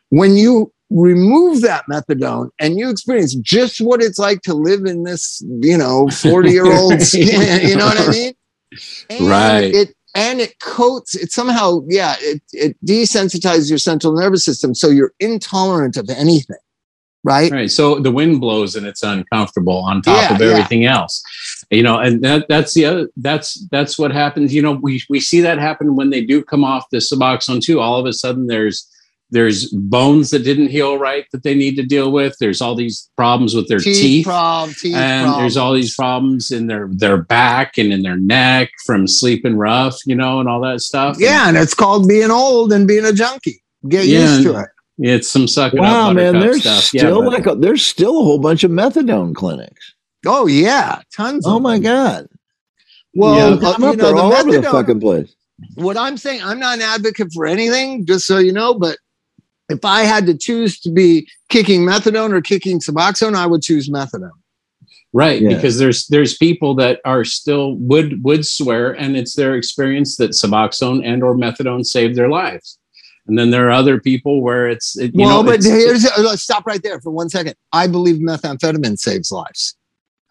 when you remove that methadone and you experience just what it's like to live in this, you know, 40 year old [LAUGHS] skin, you know what I mean? And Right. It and it coats it somehow, yeah, it it desensitizes your central nervous system so you're intolerant of anything. Right? Right. So the wind blows and it's uncomfortable on top Yeah, of yeah. everything else. You know, and that that's the other that's that's what happens. You know, we we see that happen when they do come off the Suboxone too. All of a sudden there's there's bones that didn't heal right that they need to deal with. There's all these problems with their Teeth, teeth. prob- teeth and there's all these problems. problems in their their back and in their neck from sleeping rough, you know, and all that stuff. Yeah, and it's called being old and being a junkie. Get Yeah, used to it. it's some sucking Wow, up man, there's stuff. still yeah, like a, there's still a whole bunch of methadone clinics. Oh yeah, tons. Oh of my them. god! Well, Yeah, uh, I'm you up know, there the all over the fucking place. what I'm saying, I'm not an advocate for anything, just so you know, but if I had to choose to be kicking methadone or kicking Suboxone, I would choose methadone. right Yeah. because there's there's people that are still would would swear and it's their experience that suboxone and or methadone saved their lives and then there are other people where it's it, you well, know but it's- here's uh, let's stop right there for one second. I believe methamphetamine saves lives.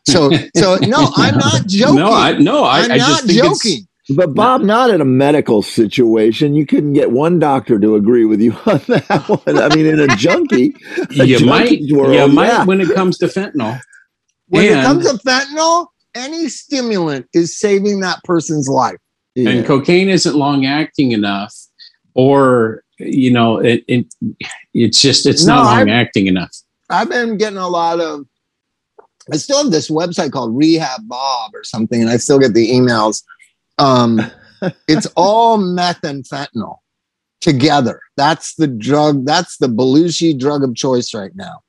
So, so [LAUGHS] no, I'm not joking. no i no i, I'm I not just think joking. But Bob, not in a medical situation. You couldn't get one doctor to agree with you [LAUGHS] on that one. I mean, in a junkie, a you might junkie's world, you might when it comes to fentanyl When it comes to fentanyl, any stimulant is saving that person's life. Yeah. and cocaine isn't long acting enough or you know it, it it's just it's No, not long I- acting enough I've been getting a lot of. I still have this website called Rehab Bob or something, and I still get the emails. Um, [LAUGHS] it's all meth and fentanyl together. That's the drug. That's the Belushi drug of choice right now,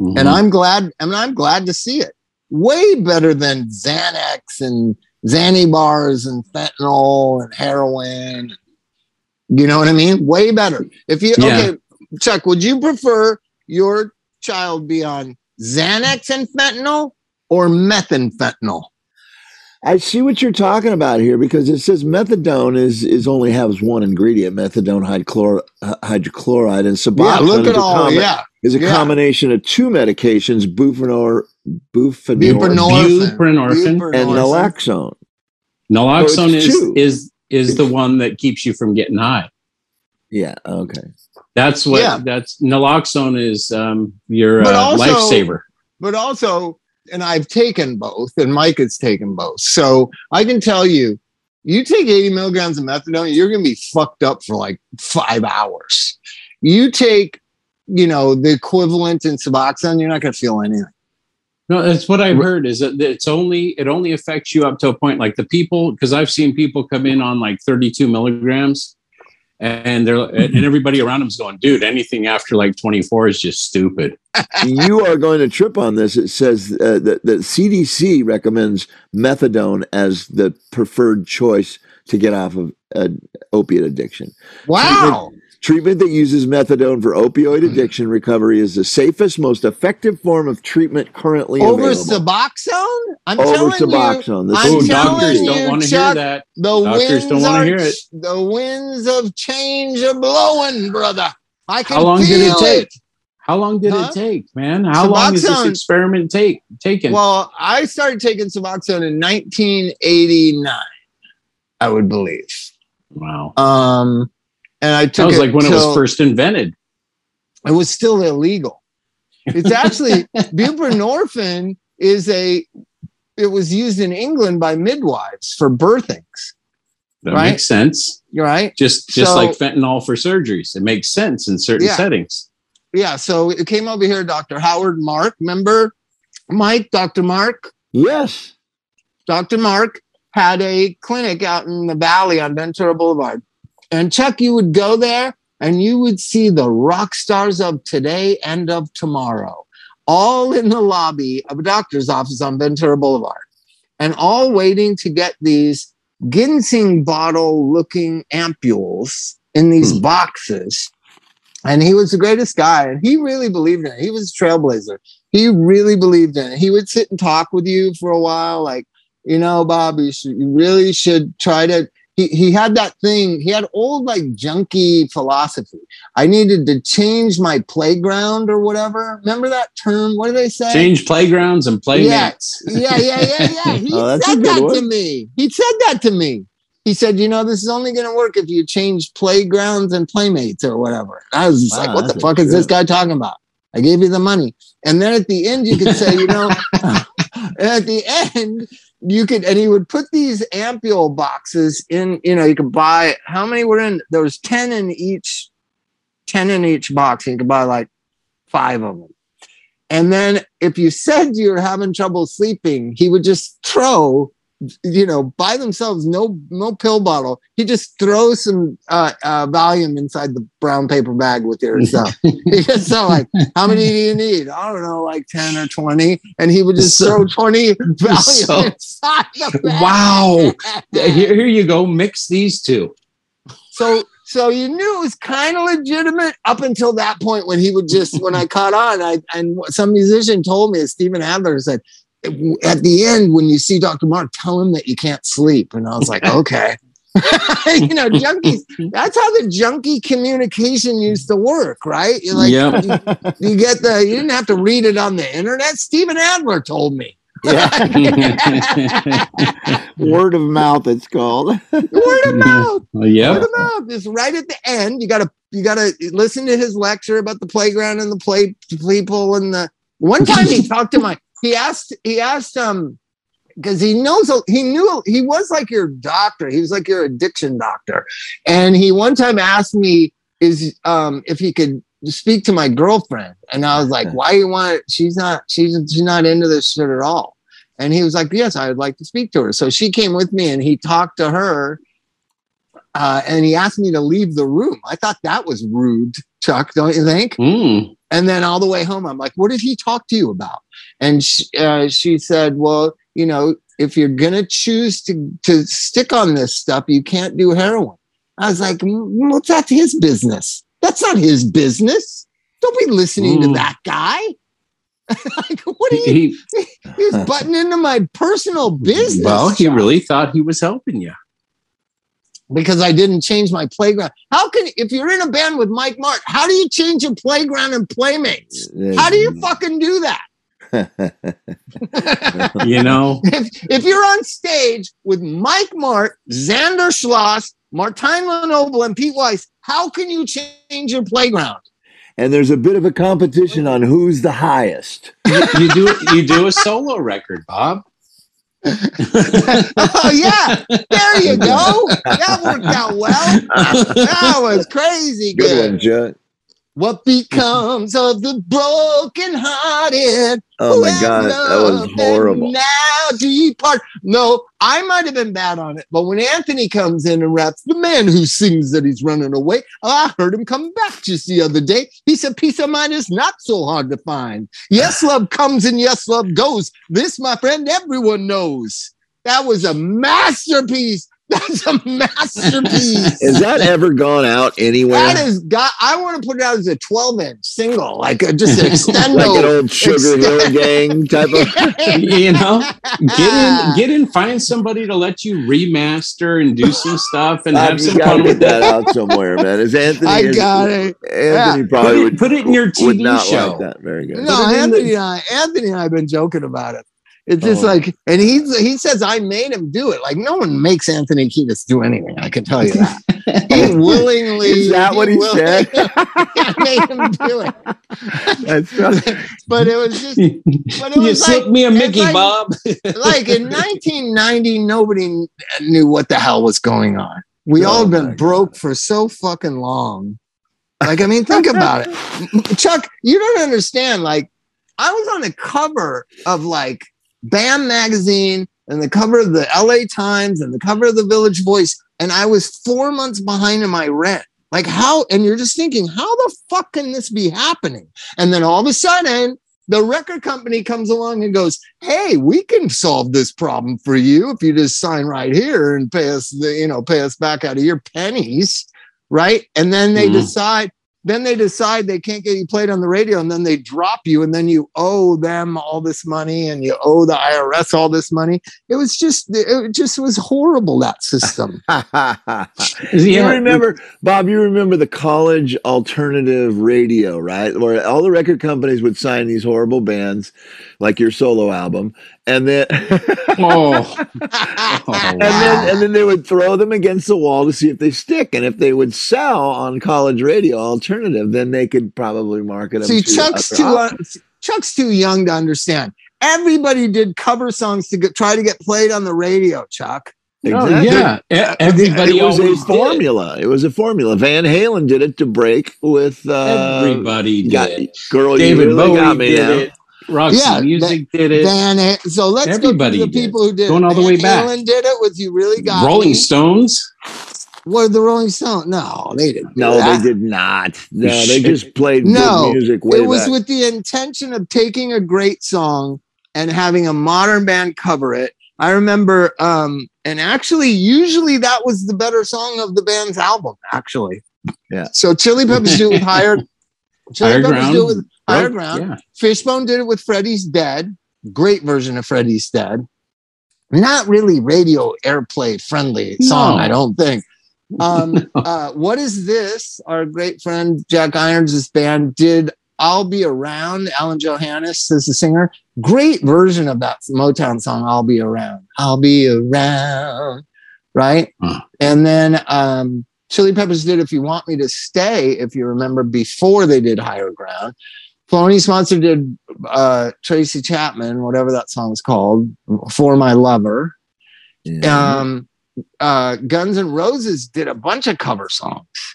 Mhm. and I'm glad. I mean, I'm glad to see it. Way better than Xanax and Xanny bars and fentanyl and heroin. You know what I mean? Way better. If you Yeah. okay, Chuck, would you prefer your child be on Xanax and fentanyl or methamphetamine? I see what you're talking about here because it says methadone is is only has one ingredient, methadone hydrochlor, hydrochloride, and Suboxone. Yeah, look is at a all. combi- Yeah, is a Yeah. combination of two medications, buprenorphine, buprenorphine Buprenorphine. Buprenorphine. and naloxone. Naloxone So is two. is is the one that keeps you from getting high. Yeah. Okay. That's what Yeah. that's naloxone is um, your But uh, also- lifesaver. but also, and I've taken both, and Mike has taken both. So I can tell you, you take 80 milligrams of methadone, you're going to be fucked up for like five hours. You take, you know, the equivalent in Suboxone, you're not going to feel anything. No, that's what I've heard. Is that it's only it only affects you up to a point. Like the people, because I've seen people come in on like 32 milligrams, and they're and [LAUGHS] everybody around them's going, dude, anything after like 24 is just stupid. [LAUGHS] you are going to trip on this. It says uh, that the CDC recommends methadone as the preferred choice to get off of uh, opiate addiction. Wow. Treatment that uses methadone for opioid addiction recovery is the safest, most effective form of treatment currently Over available. Suboxone? I'm Over telling you, Suboxone. This I'm is- telling doctors you, don't want to hear Chuck, that. the Doctors winds don't wanna are- hear it. The winds of change are blowing, brother. I can How long did it feel take? How long did Huh? it take, man? How long is this Suboxone- experiment take taken? Well, I started taking Suboxone in 1989, I would believe. wow, Um, and I that was it like when it was first invented. It was still illegal. It's actually [LAUGHS] buprenorphine is a. It was used in England by midwives for birthings. That Right. makes sense. You're right. Just just So- like fentanyl for surgeries, it makes sense in certain Yeah. settings. Yeah. So it came over here, Dr. Howard Mark. Remember Mike, Dr. Mark? yes. Dr. Mark had a clinic out in the valley on Ventura Boulevard. And Chuck, you would go there and you would see the rock stars of today and of tomorrow, all in the lobby of a doctor's office on Ventura Boulevard, and all waiting to get these ginseng bottle looking ampules in these Hmm. boxes. And he was the greatest guy, and he really believed in it. He was a trailblazer. He really believed in it. He would sit and talk with you for a while, like, you know, Bob, you, should, you really should try to. He, he had that thing, he had old, like, junky philosophy. I needed to change my playground or whatever. Remember that term? What do they say? Change playgrounds and playmates. Yeah, yeah, yeah, yeah. [LAUGHS] He Oh, said that one. to me. He said that to me. He said, you know, this is only going to work if you change playgrounds and playmates or whatever. I was just Wow, like, what the that's fuck is this guy talking about? I gave you the money. And then at the end, you could say, you know, [LAUGHS] [LAUGHS] at the end, you could, and he would put these ampule boxes in, you know, you could buy, how many were in? There was 10 in each, 10 in each box. and You could buy like five of them. And then if you said you were having trouble sleeping, he would just throw, you know, by themselves, no no pill bottle. He just throws some uh, uh, Valium inside the brown paper bag with your [LAUGHS] stuff. so like, how many do you need? I don't know, like ten or twenty, and he would just So- throw twenty [LAUGHS] Valium so- [LAUGHS] inside the bag. Wow. Here, here you go. Mix these two. So so you knew it was kind of legitimate up until that point when he would just when I caught on. I and some musician told me, Steven Adler said, at the end when you see Dr. Mark, tell him that you can't sleep. And I was like, [LAUGHS] okay. [LAUGHS] you know, junkies. That's how the junkie communication used to work, right? You're like, Yep. you, you get the. You didn't have to read it on the internet. Steven Adler told me. [LAUGHS] Yeah. Word of mouth, it's called. Word of mouth. Well, yep. Word of mouth. Just right at the end, you gotta you gotta listen to his lecture about the playground and the play people and the one time he talked to my he asked he asked um because he knows he knew he was like your doctor. He was like your addiction doctor. And he one time asked me is um if he could speak to my girlfriend? And i was like [LAUGHS] why you want she's not she's she's not into this shit at all. And he was like yes i would like to speak to her. So she came with me and he talked to her uh, and he asked me to leave the room. I thought that was rude chuck don't you think Mm. and then all the way home, I'm like, what did he talk to you about? And she, uh, she said, well, you know, if you're going to choose to, to stick on this stuff, you can't do heroin. I was like, "Mm, what's that his business? That's not his business. Don't be listening to Mm. that guy. [LAUGHS] like, what are He, you? he- [LAUGHS] He's butting into my personal business. well, he Chuck. really thought he was helping you. Because I didn't change my playground. How can if you're in a band with Mike Martt, how do you change your playground and playmates? How do you fucking do that? [LAUGHS] You know, [LAUGHS] if, if you're on stage with Mike Martt, Zander Schloss, Martyn LeNoble, and Pete Weiss, how can you change your playground? and there's a bit of a competition on who's the highest. you, you do you do a solo record, Bob. Oh yeah, there you go. That worked out well. That was crazy Good good. one, Judd. What becomes of the broken hearted? Oh my god, that was horrible. Now depart. No, I might have been bad on it, but when Anthony comes in and raps, the man who sings that he's running away, oh, I heard him come back just the other day. He said, "Peace of mind is not so hard to find. Yes, love comes and yes, love goes. This, my friend, everyone knows." That was a masterpiece. [LAUGHS] That's a masterpiece. Has that ever gone out anywhere? That is got. I want to put it out as a 12 inch single, like a, just an [LAUGHS] extendo. like an old Sugarhill Gang type of. [LAUGHS] you know, get in, get in, find somebody to let you remaster and do some stuff and Bob, have you some fun with that that. out somewhere, man. Is Anthony? I is- got it. Anthony Yeah. probably Put it- would put it in your would TV not show. like that. Very good. No, Put it in Anthony the- and I, Anthony and I have been joking about it. It's just Oh. like, and he's he says I made him do it. Like no one makes Anthony Kiedis do anything. I can tell you that. [LAUGHS] he willingly. Is that what he will- said? I [LAUGHS] made him do it. That's right. [LAUGHS] But it was just, but it you was like, me a Mickey, like- Bob. like in 1990, nobody knew what the hell was going on. We Oh all been broke for so fucking long. Like, I mean, think about it. Chuck, you don't understand. Like, I was on the cover of like BAM magazine and the cover of the LA Times and the cover of the Village Voice, and I was four months behind in my rent. Like, how? And you're just thinking, how the fuck can this be happening? And then all of a sudden, the record company comes along and goes, "Hey, we can solve this problem for you if you just sign right here and pay us the, you know, pay us back out of your pennies." Right? And then they Mhm. decide then they decide they can't get you played on the radio and then they drop you and then you owe them all this money and you owe the IRS all this money. It was just it just was horrible that system. [LAUGHS] you remember, Bob? You remember the college alternative radio, right? Where all the record companies would sign these horrible bands, like your solo album, and then [LAUGHS] Oh, [LAUGHS] oh and then and then they would throw them against the wall to see if they stick, and if they would sell on college radio alternative, then they could probably market them. See, to Chuck's too uh. Chuck's too young to understand. Everybody did cover songs to get, try to get played on the radio. Chuck. Oh, yeah. E- Everybody it was always a did. formula. It was a formula. Van Halen did it to break with uh, Everybody got- did. girl. David you really Bowie got me did now. it. Roxy Yeah, Music did it. Van, Ha- so let's Everybody go through the did. people who did it. Going it. all the Van way back. Halen did it with "You Really Got Rolling Me." Stones. What the Rolling Stones? No, they didn't. No, that. they did not. No, they just played No, good music way it was back. with the intention of taking a great song and having a modern band cover it. I remember, um, and actually, usually that was the better song of the band's album. Actually, Yeah. So Chili Peppers do it with higher. [LAUGHS] Chili Higher Peppers do with ground. Higher Right? ground. Yeah. Fishbone did it with Freddie's Dead. Great version of Freddie's Dead. Not really radio airplay friendly song, No. I don't think. [LAUGHS] Um, uh, what is this? Our great friend Jack Irons' band did I'll Be Around. Alain Johannes is the singer. Great version of that Motown song, I'll Be Around. I'll Be Around. Right? Huh. And then um, Chili Peppers did If You Want Me to Stay, if you remember, before they did Higher Ground. Monster did uh, Tracy Chapman, whatever that song's called, For My Lover. Yeah. Um, uh, Guns N' Roses did a bunch of cover songs,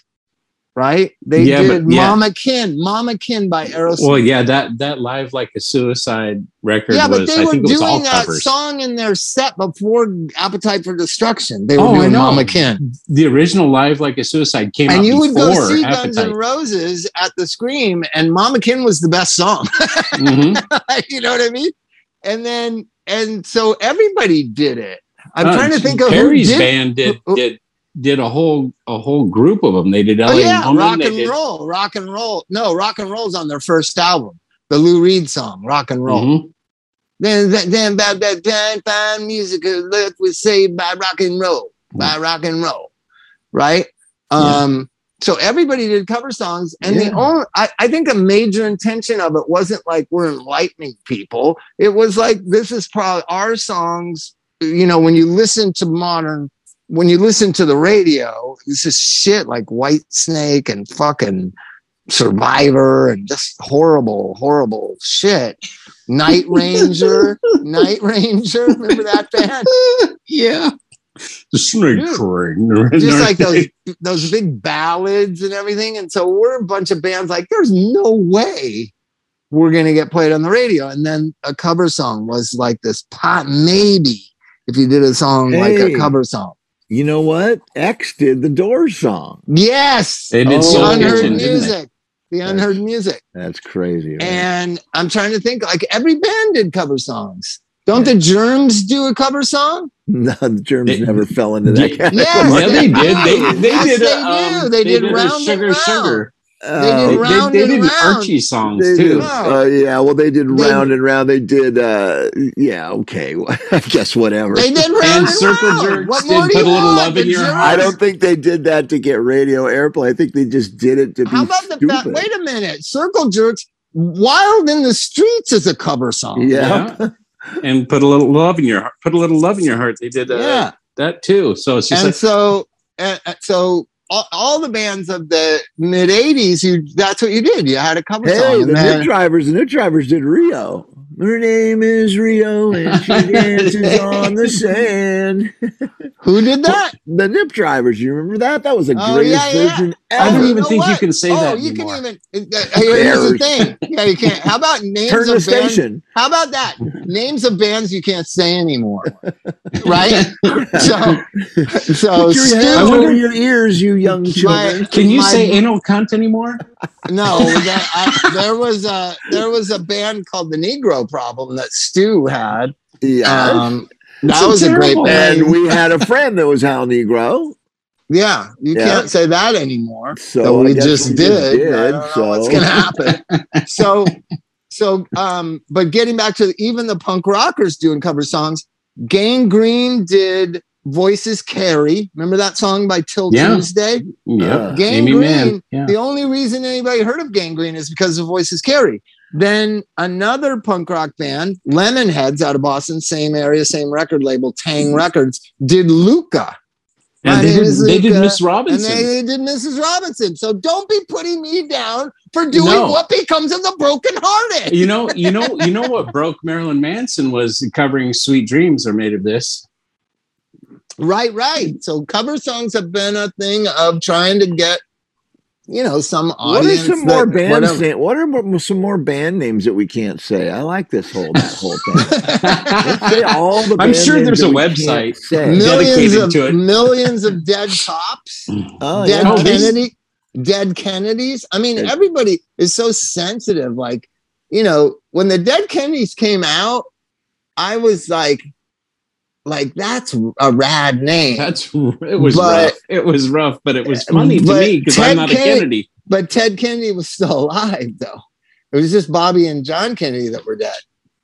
right? They Yeah, did but- yeah. Mama Kin, Mama Kin by Aerosmith. Well, yeah, that that live like a suicide record yeah, but was. they I were think it was all doing that covers. song in their set before Appetite for Destruction. They were Oh, doing. Mama Kin. The original live like a suicide came out And you would go see Guns N' Roses at the Scream, and Mama Kin was the best song. [LAUGHS] Mhm. you know what I mean? And then, and so everybody did it. I'm Uh, trying to think of Perry's who did. band did did did a whole a whole group of them. They did LA Oh yeah, Woman, rock and did- roll, rock and roll. No, rock and roll's on their first album, the Lou Reed song, rock and roll. Mhm. Then, then, then, about that fine, fine music, look was saved by rock and roll, by rock and roll. right? Yeah. Um, so everybody did cover songs, and the only I, I think a major intention of it wasn't like we're enlightening people. It was like this is probably our songs. You know, when you listen to modern, when you listen to the radio, this is shit like Whitesnake and fucking Survivor and just horrible, horrible shit. Night Ranger, [LAUGHS] Night Ranger, remember that band? yeah. The snake train. just [LAUGHS] like those those big ballads and everything. And so we're a bunch of bands like there's no way we're gonna get played on the radio. And then a cover song was like this pot maybe if you did a song like a cover song. You know what? X did the Doors song. Yes, They did the unheard Kitchen, music. The unheard music. That's crazy. right? And I'm trying to think like every band did cover songs. Don't the germs do a cover song? [LAUGHS] no, the Germs They- never fell into that [LAUGHS] They- category. Yes, yeah, they did. They, they Yes, did. they a, do. um, They did a Round and sugar, Round. sugar. They Oh, did They, Round they and did Round. Archie songs They too. did, uh, yeah, well, they did They- round and round. They did, uh, yeah, okay, [LAUGHS] I guess whatever. They did round And and, Circle round. Jerks What did more do Put you a Little want? Love in The Your Germs- I don't think they did that to get radio airplay. I think they just did it to be How about the fact? stupid. Wait a minute. Circle Jerks. Wild in the Streets is a cover song. Yeah, Yeah. and put a little love in your heart. Put a little love in your heart. They did uh, Yeah. that too. So it's just and like so, and, and so all, all the bands of the mid '80s, you that's what you did. You had a cover Hey, song. the then- Drivers, the Nip Drivers did Rio. Her name is Rio, and she [LAUGHS] dances on the sand. who did that? The Nip Drivers, you remember that? That was the Oh, greatest yeah, yeah. version I don't You even know think you can say oh, that you anymore. can even. Uh, here's the thing. Yeah, you can't. How about names Turn the of bands? station. How about that? Names of bands you can't say anymore, right? [LAUGHS] so, so Put your Stu- hands I wonder- over your ears, you young children. Can you My- say anal cunt anymore? No, that, I, there was a there was a band called the Negro Problem that Stew had. Yeah. Um, that was a great terrible. band. and we [LAUGHS] had a friend that was Hal Negro. yeah, you Yeah. can't say that anymore. So So we just we did. I don't know so what's gonna happen? [LAUGHS] so, so, um, but getting back to even the punk rockers doing cover songs. Gang Green did "Voices Carry." Remember that song by Till Yeah. Tuesday? Yeah. Uh, Gang Amy Green. Yeah. The only reason anybody heard of Gang Green is because of Voices Carry. Then another punk rock band, Lemonheads out of Boston, same area, same record label, Taang! mm-hmm. Records, did Luka. My And they did, is they did Luka, Miss And Robinson. they did Mrs. Robinson. So don't be putting me down for doing No. what becomes of the broken hearted. you know, you know, you know what broke Marilyn Manson was covering "Sweet Dreams" are made of this. Right, right. So cover songs have been a thing of trying to get, you know, some What are some more that- band whatever. names? What are some more band names that we can't say? I like this whole that whole thing. [LAUGHS] Say all the I'm sure there's a website. millions dedicated of to it. [LAUGHS] millions of dead cops, Oh, dead yeah. Oh, these- Kennedy, dead Kennedys. I mean, everybody is so sensitive. Like, you know, when the dead Kennedys came out, I was like, like that's a rad name. That's it was But- rough. It was rough, but it was funny to me because I'm not a Kennedy- Kennedy. but Ted Kennedy was still alive, though. It was just Bobby and John Kennedy that were dead.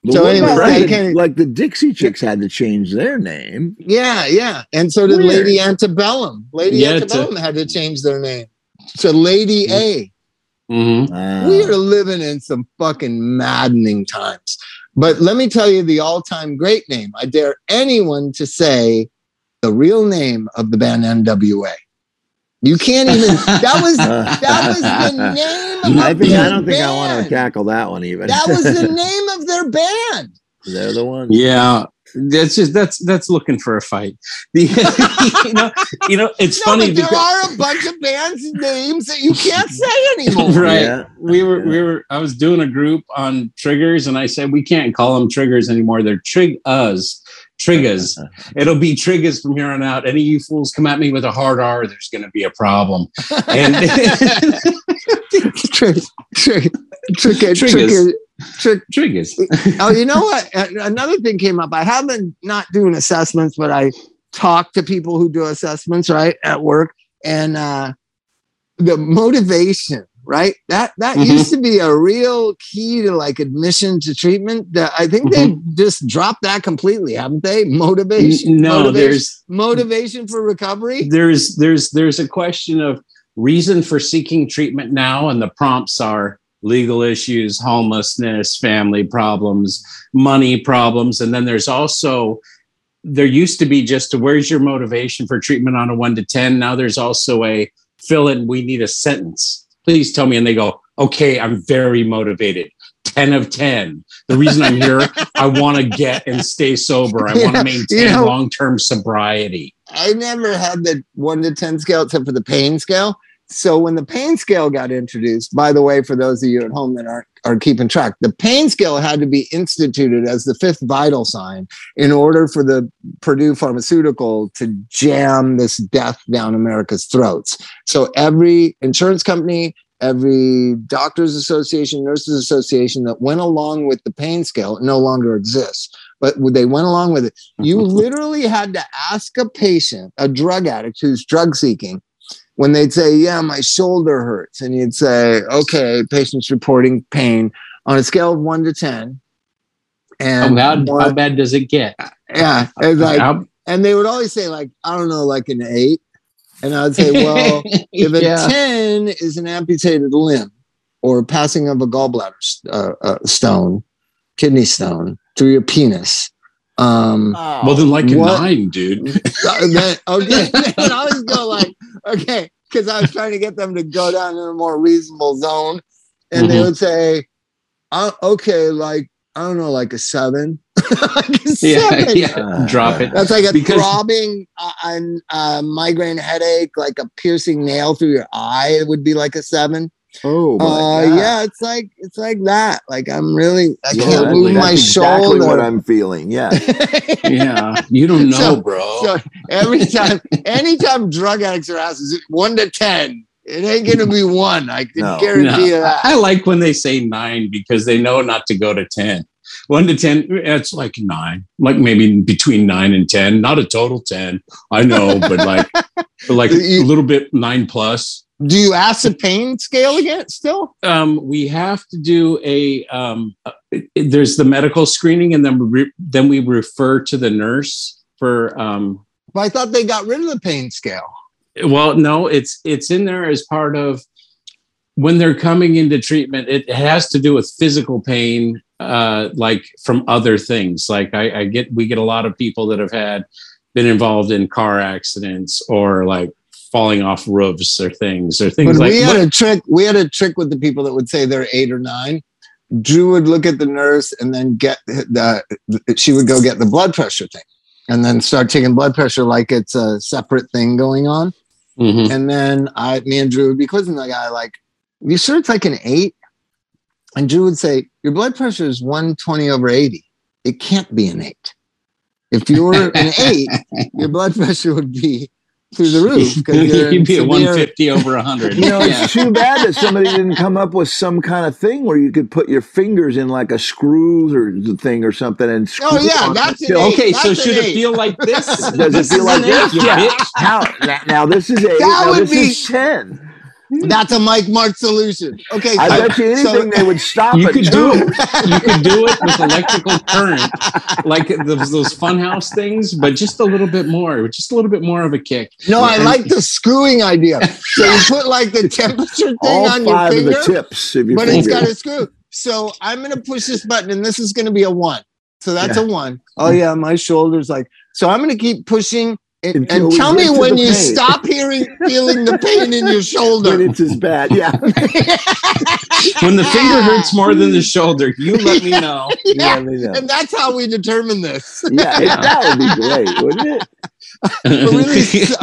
But So anyway, right. like, Kennedy- like the Dixie Chicks had to change their name. Yeah, yeah. And so did Weird. Lady Antebellum. Lady Yeah, to- Antebellum had to change their name to Lady A. Mhm. Ah. we are living in some fucking maddening times. But let me tell you the all time great name. I dare anyone to say the real name of the band NWA. You can't even, that was, that was the [LAUGHS] name of I think their I don't think I want to band. tackle that one even. That was the [LAUGHS] name of their band. They're the ones. Yeah, that's just that's that's looking for a fight. The, [LAUGHS] you know, you know, it's no, funny but there because are a bunch of bands' names that you can't say anymore. [LAUGHS] right. Yeah. We were we were I was doing a group on triggers, and I said we can't call them triggers anymore. They're trig us. Triggers. [LAUGHS] It'll be triggers from here on out. Any of you fools come at me with a hard R, there's going to be a problem. And trick, trick, trick, trick, Triggers. Trick, triggers. [LAUGHS] oh, you know what? Another thing came up. I haven't not doing assessments, but I talk to people who do assessments right at work, and uh, the motivation right? That that Mhm. used to be a real key to like admission to treatment. That I think they just dropped that completely, haven't they? Motivation. no, motivation, there's motivation for recovery. there's there's there's a question of reason for seeking treatment now and the prompts are legal issues homelessness family problems money problems. And then there's also there used to be just a, where's your motivation for treatment on a 1 to 10 now there's also a fill in we need a sentence. Please tell me. And they go okay i'm very motivated. 10 of 10 the reason i'm here [LAUGHS] i want to get and stay sober. I want to maintain you know- long-term sobriety. I never had the one to 10 scale except for the pain scale. So when the pain scale got introduced, by the way, for those of you at home that aren't are keeping track, the pain scale had to be instituted as the fifth vital sign in order for the Purdue pharmaceutical to jam this death down America's throats. So every insurance company, every doctors association, nurses association that went along with the pain scale no longer exists. But they went along with it. You [LAUGHS] literally had to ask a patient, a drug addict who's drug seeking, when they'd say, Yeah, my shoulder hurts. And you'd say, Okay, patient's reporting pain on a scale of one to 10. How And how one- bad does it get? yeah, it's like, How- and they would always say, like, I don't know, like an eight. And I'd say, Well, [LAUGHS] if a Yeah. 10 is an amputated limb or passing of a gallbladder uh, uh, stone, kidney stone through your penis. Um, well, then like a What? nine, dude. [LAUGHS] Uh, then, okay, then [LAUGHS] [LAUGHS] I always go like, okay, because I was trying to get them to go down in a more reasonable zone, and they Mhm. would say, uh, okay, like I don't know, like a seven, like a Yeah, seven. yeah. Drop it. That's like a Because- throbbing uh, uh, migraine headache, like a piercing nail through your eye. It would be like a seven. Oh, my Uh, God. yeah, it's like it's like that. Like I'm really, I Yeah, can't move my that's exactly shoulder. what I'm feeling. Yeah. [LAUGHS] Yeah, you don't know, So- bro. So every time, anytime drug addicts are asked, is it one to ten? It ain't gonna be one. I can No. guarantee you No. that. I like when they say nine because they know not to go to 10. One to 10, it's like nine, like maybe between nine and 10, not a total 10. I know, but like, but [LAUGHS] like a little bit nine plus. Do you ask the pain scale again? Still? Um, we have to do a, um, uh, there's the medical screening and then, re- then we refer to the nurse for, um, But I thought they got rid of the pain scale. Well, no, it's it's in there as part of when they're coming into treatment. It has to do with physical pain, uh, like from other things. Like I, I get, we get a lot of people that have had been involved in car accidents or like falling off roofs or things or things But like we had what- a trick. We had a trick with the people that would say they're eight or nine. Drew would look at the nurse and then get the. She would go get the blood pressure thing, and then start taking blood pressure like it's a separate thing going on. Mhm. And then I, me and Drew would be quizzing the guy, like, you sure it's like an eight? And Drew would say, Your blood pressure is 120 over 80. It can't be an eight. If you were an eight, [LAUGHS] your blood pressure would be through the roof. 'cause [LAUGHS] you're in You'd be at 150 over 100. You know, yeah. it's too bad that somebody didn't come up with some kind of thing where you could put your fingers in like a screw or the thing or something and screw oh, it. Oh, yeah, on that's it an till- eight. Okay, so That's should an it feel like this? Does it feel like this? eight, Yeah. bitch. Now, now, now this is eight. That now would this be- is ten. Hmm. That's a Mike Martt solution. Okay. I so- bet you so- anything they would stop You it. could too. do it. You could do it with [LAUGHS] electrical current, like those, those funhouse things, but just a little bit more, just a little bit more of a kick. No, I And- like the [LAUGHS] screwing idea. So you put like the temperature [LAUGHS] thing All on your five of finger. the tips. If you but it's got a screw. So I'm gonna push this button, and this is gonna be a one. So that's Yeah. a one. Oh yeah, my shoulder's like. So I'm gonna keep pushing, and, and tell me when you pain. stop hearing, feeling the pain in your shoulder. when it's as bad. Yeah. [LAUGHS] When the finger hurts more than the shoulder, you let me know. [LAUGHS] Yeah, Yeah, yeah. and that's how we determine this. Yeah, it- that would be great, wouldn't it? A really s-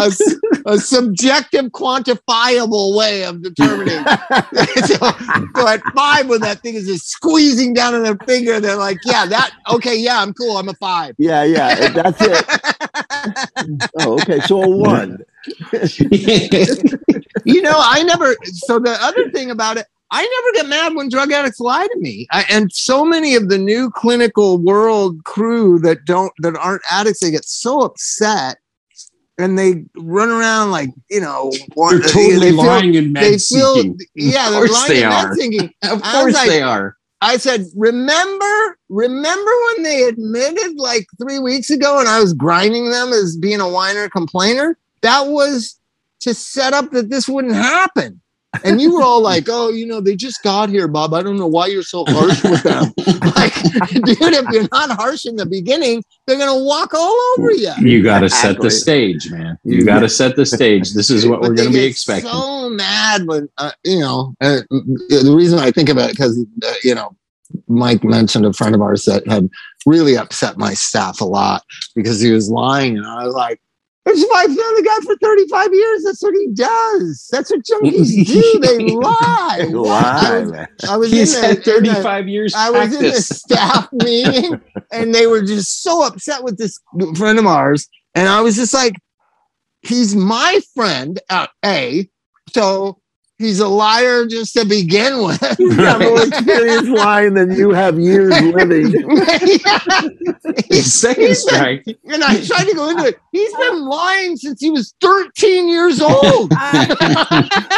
a, a subjective, quantifiable way of determining. [LAUGHS] so, so at five, when that thing is just squeezing down on their finger, they're like, "Yeah, that okay, yeah, I'm cool. I'm a five. Yeah, yeah. That's it. Oh, okay. So a one. [LAUGHS] you know, I never. So the other thing about it, I never get mad when drug addicts lie to me. I, and so many of the new clinical world crew that don't that aren't addicts, they get so upset and they run around like you know want- They're totally they feel- lying and they mad feel seeking. yeah they're lying they and mad are. thinking Of course like- they are. I said, remember, remember when they admitted like three weeks ago and I was grinding them as being a whiner complainer? That was to set up that this wouldn't happen. And you were all like, oh, you know, they just got here, Bob. I don't know why you're so harsh with them. [LAUGHS] like, dude, if you're not harsh in the beginning, they're going to walk all over you. You got to set the stage, man. You got to set the stage. This is what But we're going to be expecting. So mad when uh, you know uh, the reason I think about it because uh, you know Mike mentioned a friend of ours that had really upset my staff a lot because he was lying, and I was like. This is my family guy for 35 years. That's what he does. That's what junkies [LAUGHS] do. They lie. I Lie, was, man. I was He's in the- had in the- 35 years I was in the staff [LAUGHS] meeting and they were just so upset with this friend of ours. And I was just like, he's my friend, uh, A. So he's a liar just to begin with. [LAUGHS] He's got more experience lying than you have years [LAUGHS] living. [LAUGHS] He's- Second he's been- and I tried to go into it. He's been lying since he was 13 years old.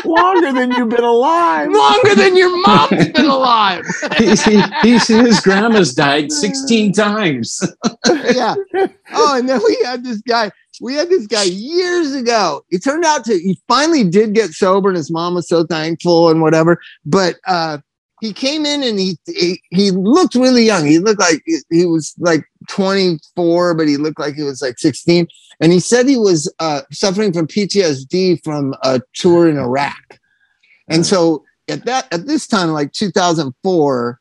Longer than you've been alive. Longer than your mom's been alive. He's, he, he's, his grandma's died 16 times. yeah. Oh, and then we had this guy. We had this guy years ago. It turned out to he finally did get sober, and his mom was so thankful and whatever. But uh, he came in and he, he he looked really young. He looked like he was like 24, but he looked like he was like 16. And he said he was uh, suffering from PTSD from a tour in Iraq. And so at that at this time, like 2004,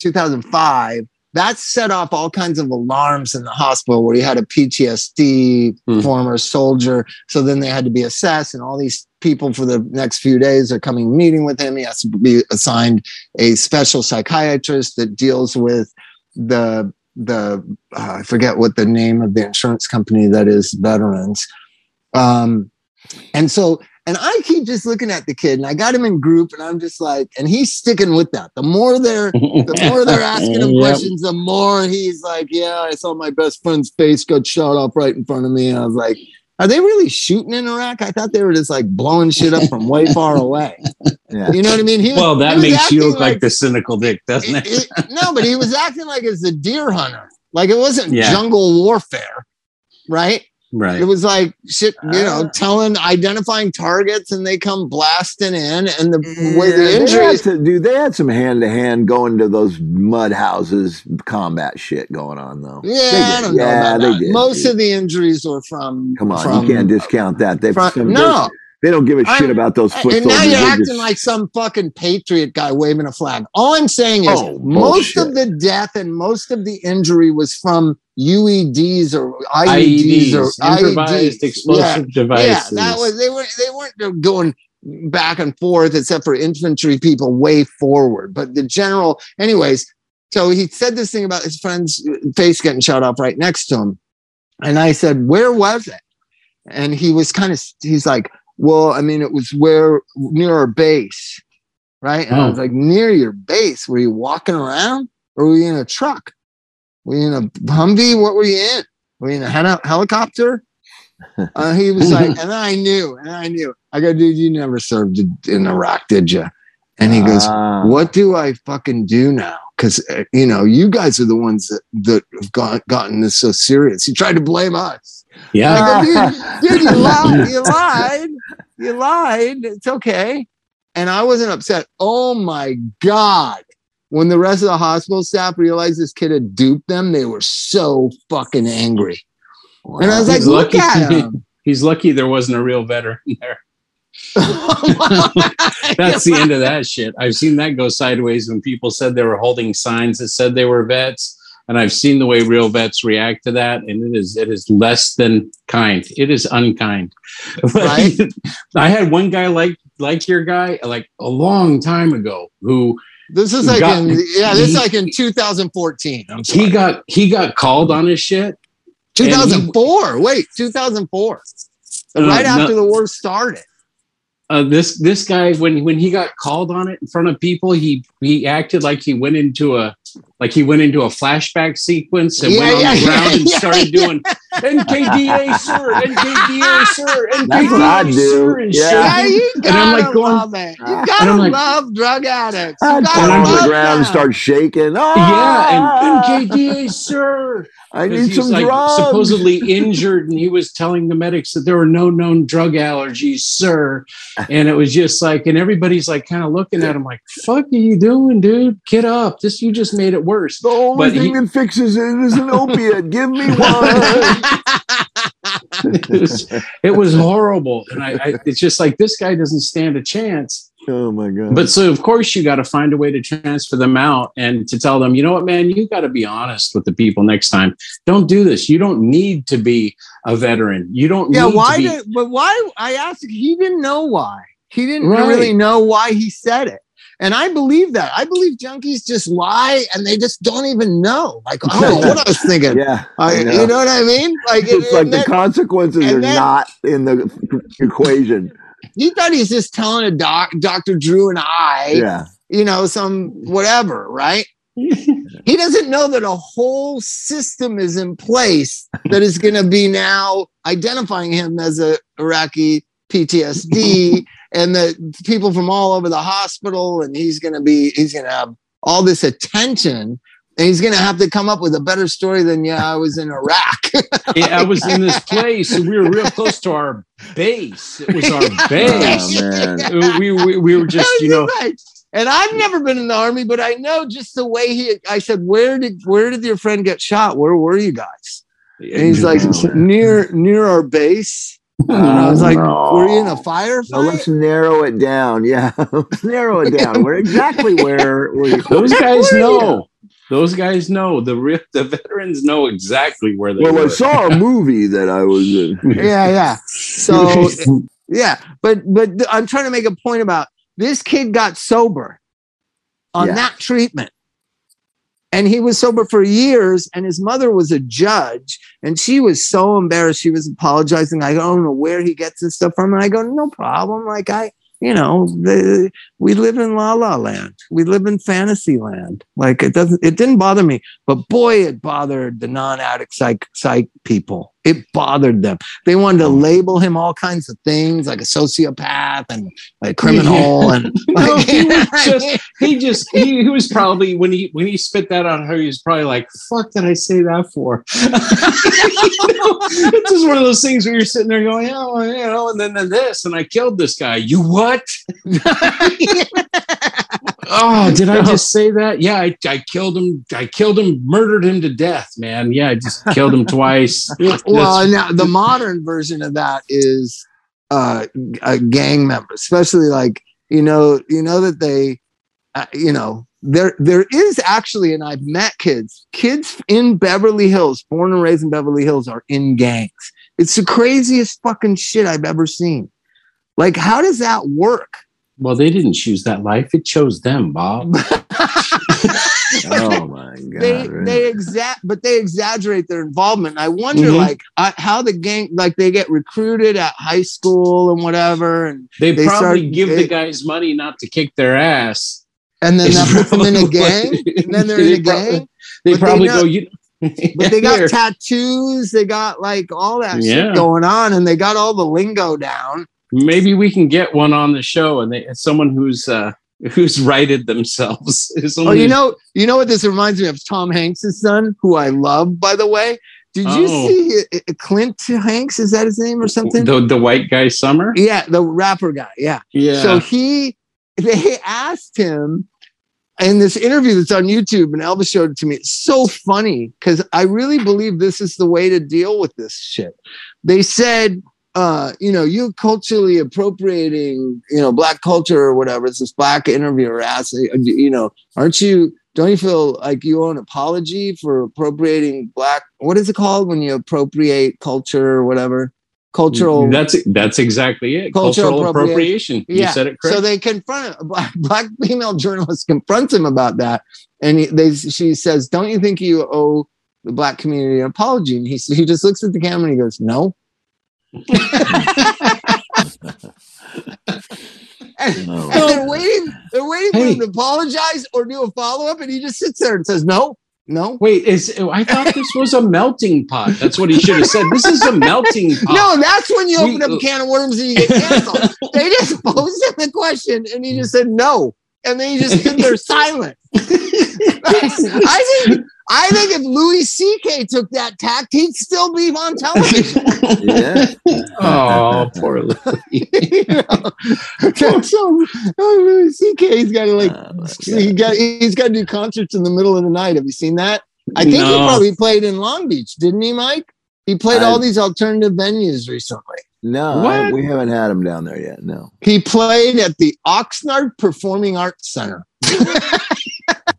2005, that set off all kinds of alarms in the hospital where he had a PTSD Hmm. former soldier. So then they had to be assessed, and all these people for the next few days are coming meeting with him. He has to be assigned a special psychiatrist that deals with the the uh, I forget what the name of the insurance company that is veterans. Um, and so and I keep just looking at the kid, and I got him in group, and I'm just like, and he's sticking with that. The more they're the [LAUGHS] more they're asking him Yep. questions, the more he's like, "Yeah, I saw my best friend's face got shot off right in front of me." And I was like, "Are they really shooting in Iraq?" I thought they were just like blowing shit up from way far away. Yeah. You know what I mean? He was- Well, that makes you look like, the cynical dick, doesn't it? it- it- no, but he was [LAUGHS] acting like it's a deer hunter. Like it wasn't Yeah. jungle warfare, right? Right. It was like shit, you know, Uh. telling, identifying targets, and they come blasting in, and the way Yeah, the they had injuries. to, dude, they had some hand to hand going to those mud houses combat shit going on though. Yeah, They I don't know. Yeah, about they that. did, Most dude. of the injuries were from. Come on, from, you can't discount that. They from- some- no, they don't give a shit I'm- about those foot and now you're They're acting just- like some fucking patriot guy waving a flag. All I'm saying is Oh, most of the death and most of the injury was from UEDs or IEDs, IEDs, or improvised IEDs. explosive Yeah, devices. Yeah, that was they weren't they weren't going back and forth except for infantry people way forward. But the general, anyways. So he said this thing about his friend's face getting shot off right next to him, and I said, "Where was it?" And he was kind of he's like, "Well, I mean, it was where near our base, right?" And I Oh. was like, "Near your base? Were you walking around, or were you in a truck? Were you in a Humvee? What were you in? Were you in a heli- helicopter?" [LAUGHS] Uh, he was like, [LAUGHS] and I knew, and I knew. I go, dude, you never served in Iraq, did you? And he goes, Ah. what do I fucking do now? Because uh, you know, you guys are the ones that that have got, gotten this so serious. He tried to blame us. Yeah. Go, dude, dude, you [LAUGHS] lied, you lied, you lied. It's okay. And I wasn't upset. Oh my god! When the rest of the hospital staff realized this kid had duped them, they were so fucking angry. And I was like, He's look lucky. at [LAUGHS] him. He's lucky there wasn't a real veteran there. [LAUGHS] That's the end of that shit. I've seen that go sideways when people said they were holding signs that said they were vets. And I've seen the way real vets react to that, and it is it is less than kind. It is unkind. [LAUGHS] Right. [LAUGHS] I had one guy like like your guy like a long time ago who This is like Got- in yeah, this is like in 2014. He got he got called on his shit. 2004. Wait, 2004. Uh, right no- after the war started. Uh, this this guy when when he got called on it in front of people, he he acted like he went into a like he went into a flashback sequence and Yeah, went on yeah, the ground and started yeah. doing NKDA, sir, NKDA, sir, That's what I NKDA, sir, and Yeah. Yeah, And I'm like going- love it. You Ah. gotta like- love drug addicts. You I'd gotta fall I'm to love the ground and them. start shaking. Oh! Yeah, Ah, and NKDA, sir. I need he's some like drugs. supposedly [LAUGHS] injured, and he was telling the medics that there were no known drug allergies, sir. And it was just like, and everybody's like kind of looking at him like, "Fuck, are you doing, dude? Get up! This you just made it worse." the only but thing he- that fixes it is an opiate. Give me [LAUGHS] one. it, was, it was horrible, and I, I, it's just like this guy doesn't stand a chance. Oh my god! But so of course you got to find a way to transfer them out and to tell them, you know what, man, you got to be honest with the people next time. Don't do this. You don't need to be a veteran. You don't. yeah, need why to be, did but why I asked he didn't know why. He didn't Right. really know why he said it. And I believe that. I believe junkies just lie and they just don't even know. Like, I don't know what I was thinking. yeah, I, I know. you know what I mean? Like, it's and like the then- consequences are then- not in the equation. He thought he's just telling a doc, Dr. Drew and I, Yeah, you know, some whatever, right? [LAUGHS] he doesn't know that a whole system is in place that is going to be now identifying him as a Iraqi PTSD [LAUGHS] and that people from all over the hospital and he's going to be he's going to have all this attention and he's going to have to come up with a better story than yeah I was in Iraq. [LAUGHS] Yeah, I was in this place and we were real close to our base. It was our [LAUGHS] base. oh man. we, we, we were just, you know, Right. And I've never been in the army, but I know just the way he. I said, "Where did where did your friend get shot? Where were you guys?" And he's like, Oh, "Near near our base." And I was like, oh, No. "Were you in a firefight?" No, [LAUGHS] let's narrow it down. Yeah, let's narrow it down. Where exactly where were you? those guys Where were you? know. Those guys know. The real, the veterans know exactly where they Well, I saw a [LAUGHS] movie that I was in. yeah, yeah. So [LAUGHS] yeah, but but th- I'm trying to make a point about this kid got sober on Yeah. that treatment. And he was sober for years, and his mother was a judge, and she was so embarrassed. She was apologizing. I don't know where he gets this stuff from. And I go, no problem. Like I, you know, the, we live in la la land. We live in fantasy land. Like it doesn't, it didn't bother me, but boy, it bothered the non-addict psych psych people. It bothered them. They wanted to label him all kinds of things, like a sociopath and like a criminal, [LAUGHS] and No, like, he [LAUGHS] was just he just he, he was probably when he when he spit that on her, he was probably like, "Fuck, did I say that for?" you [LAUGHS] know, it's just one of those things where you're sitting there going, "Oh, you know," and then, then this, and I killed this guy. You what? Oh, did I just [LAUGHS] say that? Yeah, I, I killed him. I killed him, murdered him to death, man. Yeah, I just killed him twice. [LAUGHS] well, [LAUGHS] now the modern version of that is uh, a gang member, especially like you know, you know that they, uh, you know, there there is actually, and I've met kids, kids in Beverly Hills, born and raised in Beverly Hills, are in gangs. It's the craziest fucking shit I've ever seen. Like, how does that work? Well, they didn't choose that life; it chose them, Bob. [LAUGHS] Oh [LAUGHS] my god! they really? they exact, but they exaggerate their involvement. And I wonder, Mhm. like, uh, how the gang, like, they get recruited at high school and whatever, and They, They probably start- give they- the guys money not to kick their ass. and then It's that puts them in a gang, and then they're in a gang. They But they probably know- go, you. [LAUGHS] But they got tattoos, they got like all that Yeah. shit going on, and they got all the lingo down. Maybe we can get one on the show, and they someone who's uh who's righted themselves. [LAUGHS] Oh, you know, you know what this reminds me of? Tom Hanks' son, who I love, by the way. Did you Oh. see uh, uh, Clint Hanks? Is that his name or something? the the white guy Summer. yeah, the rapper guy. Yeah. Yeah. So he, they asked him in this interview that's on YouTube, and Elvis showed it to me. It's so funny because I really believe this is the way to deal with this shit. They said, uh, you know, you culturally appropriating, you know, black culture or whatever. It's this black interviewer asked, uh, uh, you know, aren't you? Don't you feel like you owe an apology for appropriating black? What is it called when you appropriate culture or whatever? Cultural. Mm, that's that's exactly it. Cultural Cultural, appropriation. appropriation. You said it correct. So they confront a black, [LAUGHS] black female journalist confronts him about that, and he, they she says, "Don't you think you owe the black community an apology?" And he he just looks at the camera and he goes, "No." And, Oh. and they're waiting. They're waiting for him to apologize or do a follow up, and he just sits there and says, "No." No. Wait, is I thought this was a melting pot. That's what he should have said. This is a melting [LAUGHS] pot. No, that's when you We- open up a can of worms and you get canceled. [LAUGHS] they just posed him the question and he just said no. And then he just stood there [LAUGHS] silent. I think I think if Louis C.K. took that tact, he'd still be on television. [LAUGHS] Yeah. Oh, [LAUGHS] poor Louis. [LAUGHS] you know? so oh, Louis C.K.'s got to like Oh, he got he's got to do concerts in the middle of the night. Have you seen that? I think he probably played in Long Beach, didn't he, Mike? He played I- all these alternative venues recently. No, I- we haven't had him down there yet. No. He played at the Oxnard Performing Arts Center.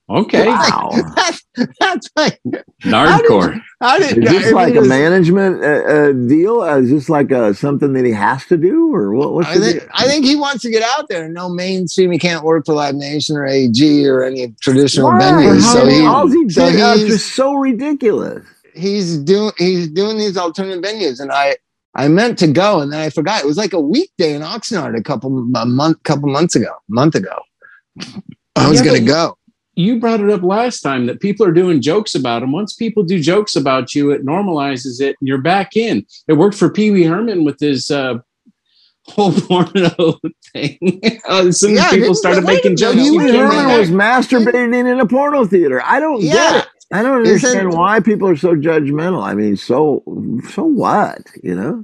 Okay, Wow. [LAUGHS] That's, that's like Nardcore. how did Is this I like mean, a management uh, uh, deal? Uh, is this like uh, something that he has to do, or what? What's I think? I think he wants to get out there. No mainstream. He can't work for Live Nation or AEG or any traditional Why? venues. So he, all he so did he's- just so ridiculous. he's doing he's doing these alternative venues, and I I meant to go, and then I forgot. It was like a weekday in Oxnard a couple a month couple months ago, month ago. I was Yeah, gonna but- go. You brought it up last time that people are doing jokes about him. Once people do jokes about you, it normalizes it, and you're back in. It worked for Pee Wee Herman with his uh, whole [LAUGHS] porno thing. [LAUGHS] uh, as soon as Yeah, people started making jokes, you wait Pee a came minute. Herman was masturbating in a porno theater. I don't get Yeah. it. I don't Isn't- understand why people are so judgmental. I mean, so so what? You know?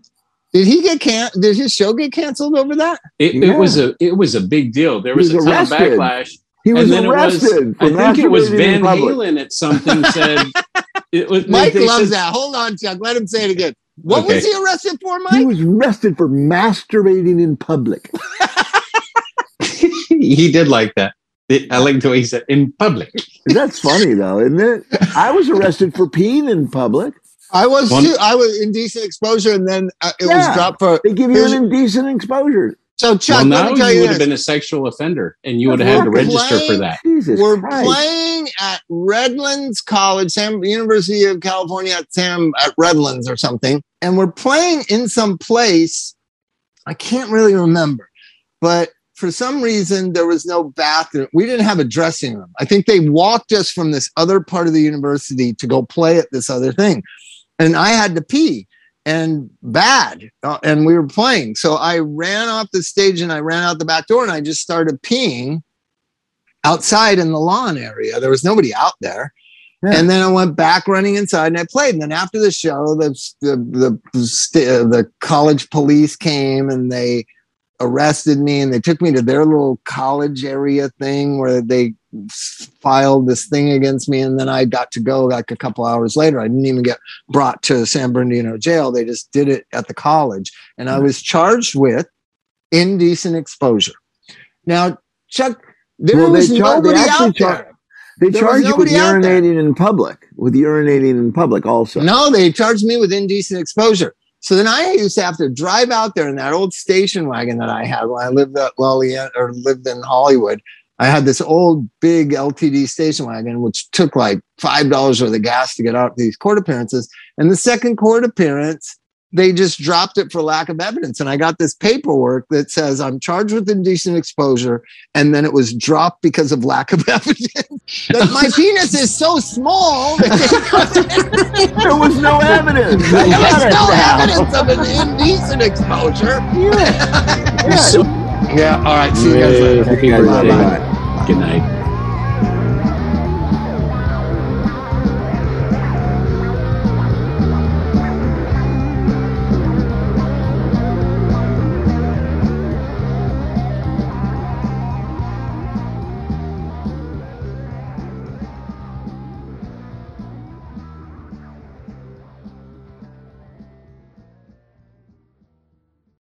Did he get can? Did his show get canceled over that? It, Yeah. it was a it was a big deal. There was He a was ton of backlash. He was and then arrested. it was, I think it was Van public. Halen at something said. [LAUGHS] It was, Mike they loves said- that. Hold on, Chuck. Let him say it again. What Okay. was he arrested for, Mike? He was arrested for masturbating in public. [LAUGHS] he did like that. I like the way he said in public. That's funny though, isn't it? I was arrested for peeing in public. I was One- too. I was indecent exposure, and then uh, it Yeah. was dropped for. They give you an indecent exposure. So Chuck, well, let now me tell you you would have been a sexual offender, and you would have had to We're register for that. Jesus We're Christ. playing at Redlands College, Sam University of California at Sam at Redlands or something, and we're playing in some place. I can't really remember, but for some reason there was no bathroom. We didn't have a dressing room. I think they walked us from this other part of the university to go play at this other thing, and I had to pee and bad uh, and we were playing so i ran off the stage and i ran out the back door and i just started peeing outside in the lawn area. There was nobody out there. Yeah. And then I went back running inside and I played. And then after the show, the the the, st- uh, the college police came and they arrested me and they took me to their little college area thing where they filed this thing against me. And then I got to go like a couple hours later. I didn't even get brought to San Bernardino jail. They just did it at the college. And I hmm. was charged with indecent exposure. Now, Chuck, there Well, they was char- nobody out char- there. They There charge you with nobody out there. urinating in public, with urinating in public also. No, they charged me with indecent exposure. So then I used to have to drive out there in that old station wagon that I had when I lived at Lollian or lived in Hollywood. I had this old big LTD station wagon, which took like five dollars worth of gas to get out these court appearances. And the second court appearance, they just dropped it for lack of evidence. And I got this paperwork that says I'm charged with indecent exposure, and then it was dropped because of lack of [LAUGHS] evidence. that my [LAUGHS] penis is so small [LAUGHS] There was no evidence. there was no now. evidence of an indecent exposure. Yeah. Yeah. All right. See you guys later. Happy Guys, birthday. bye-bye. Good night.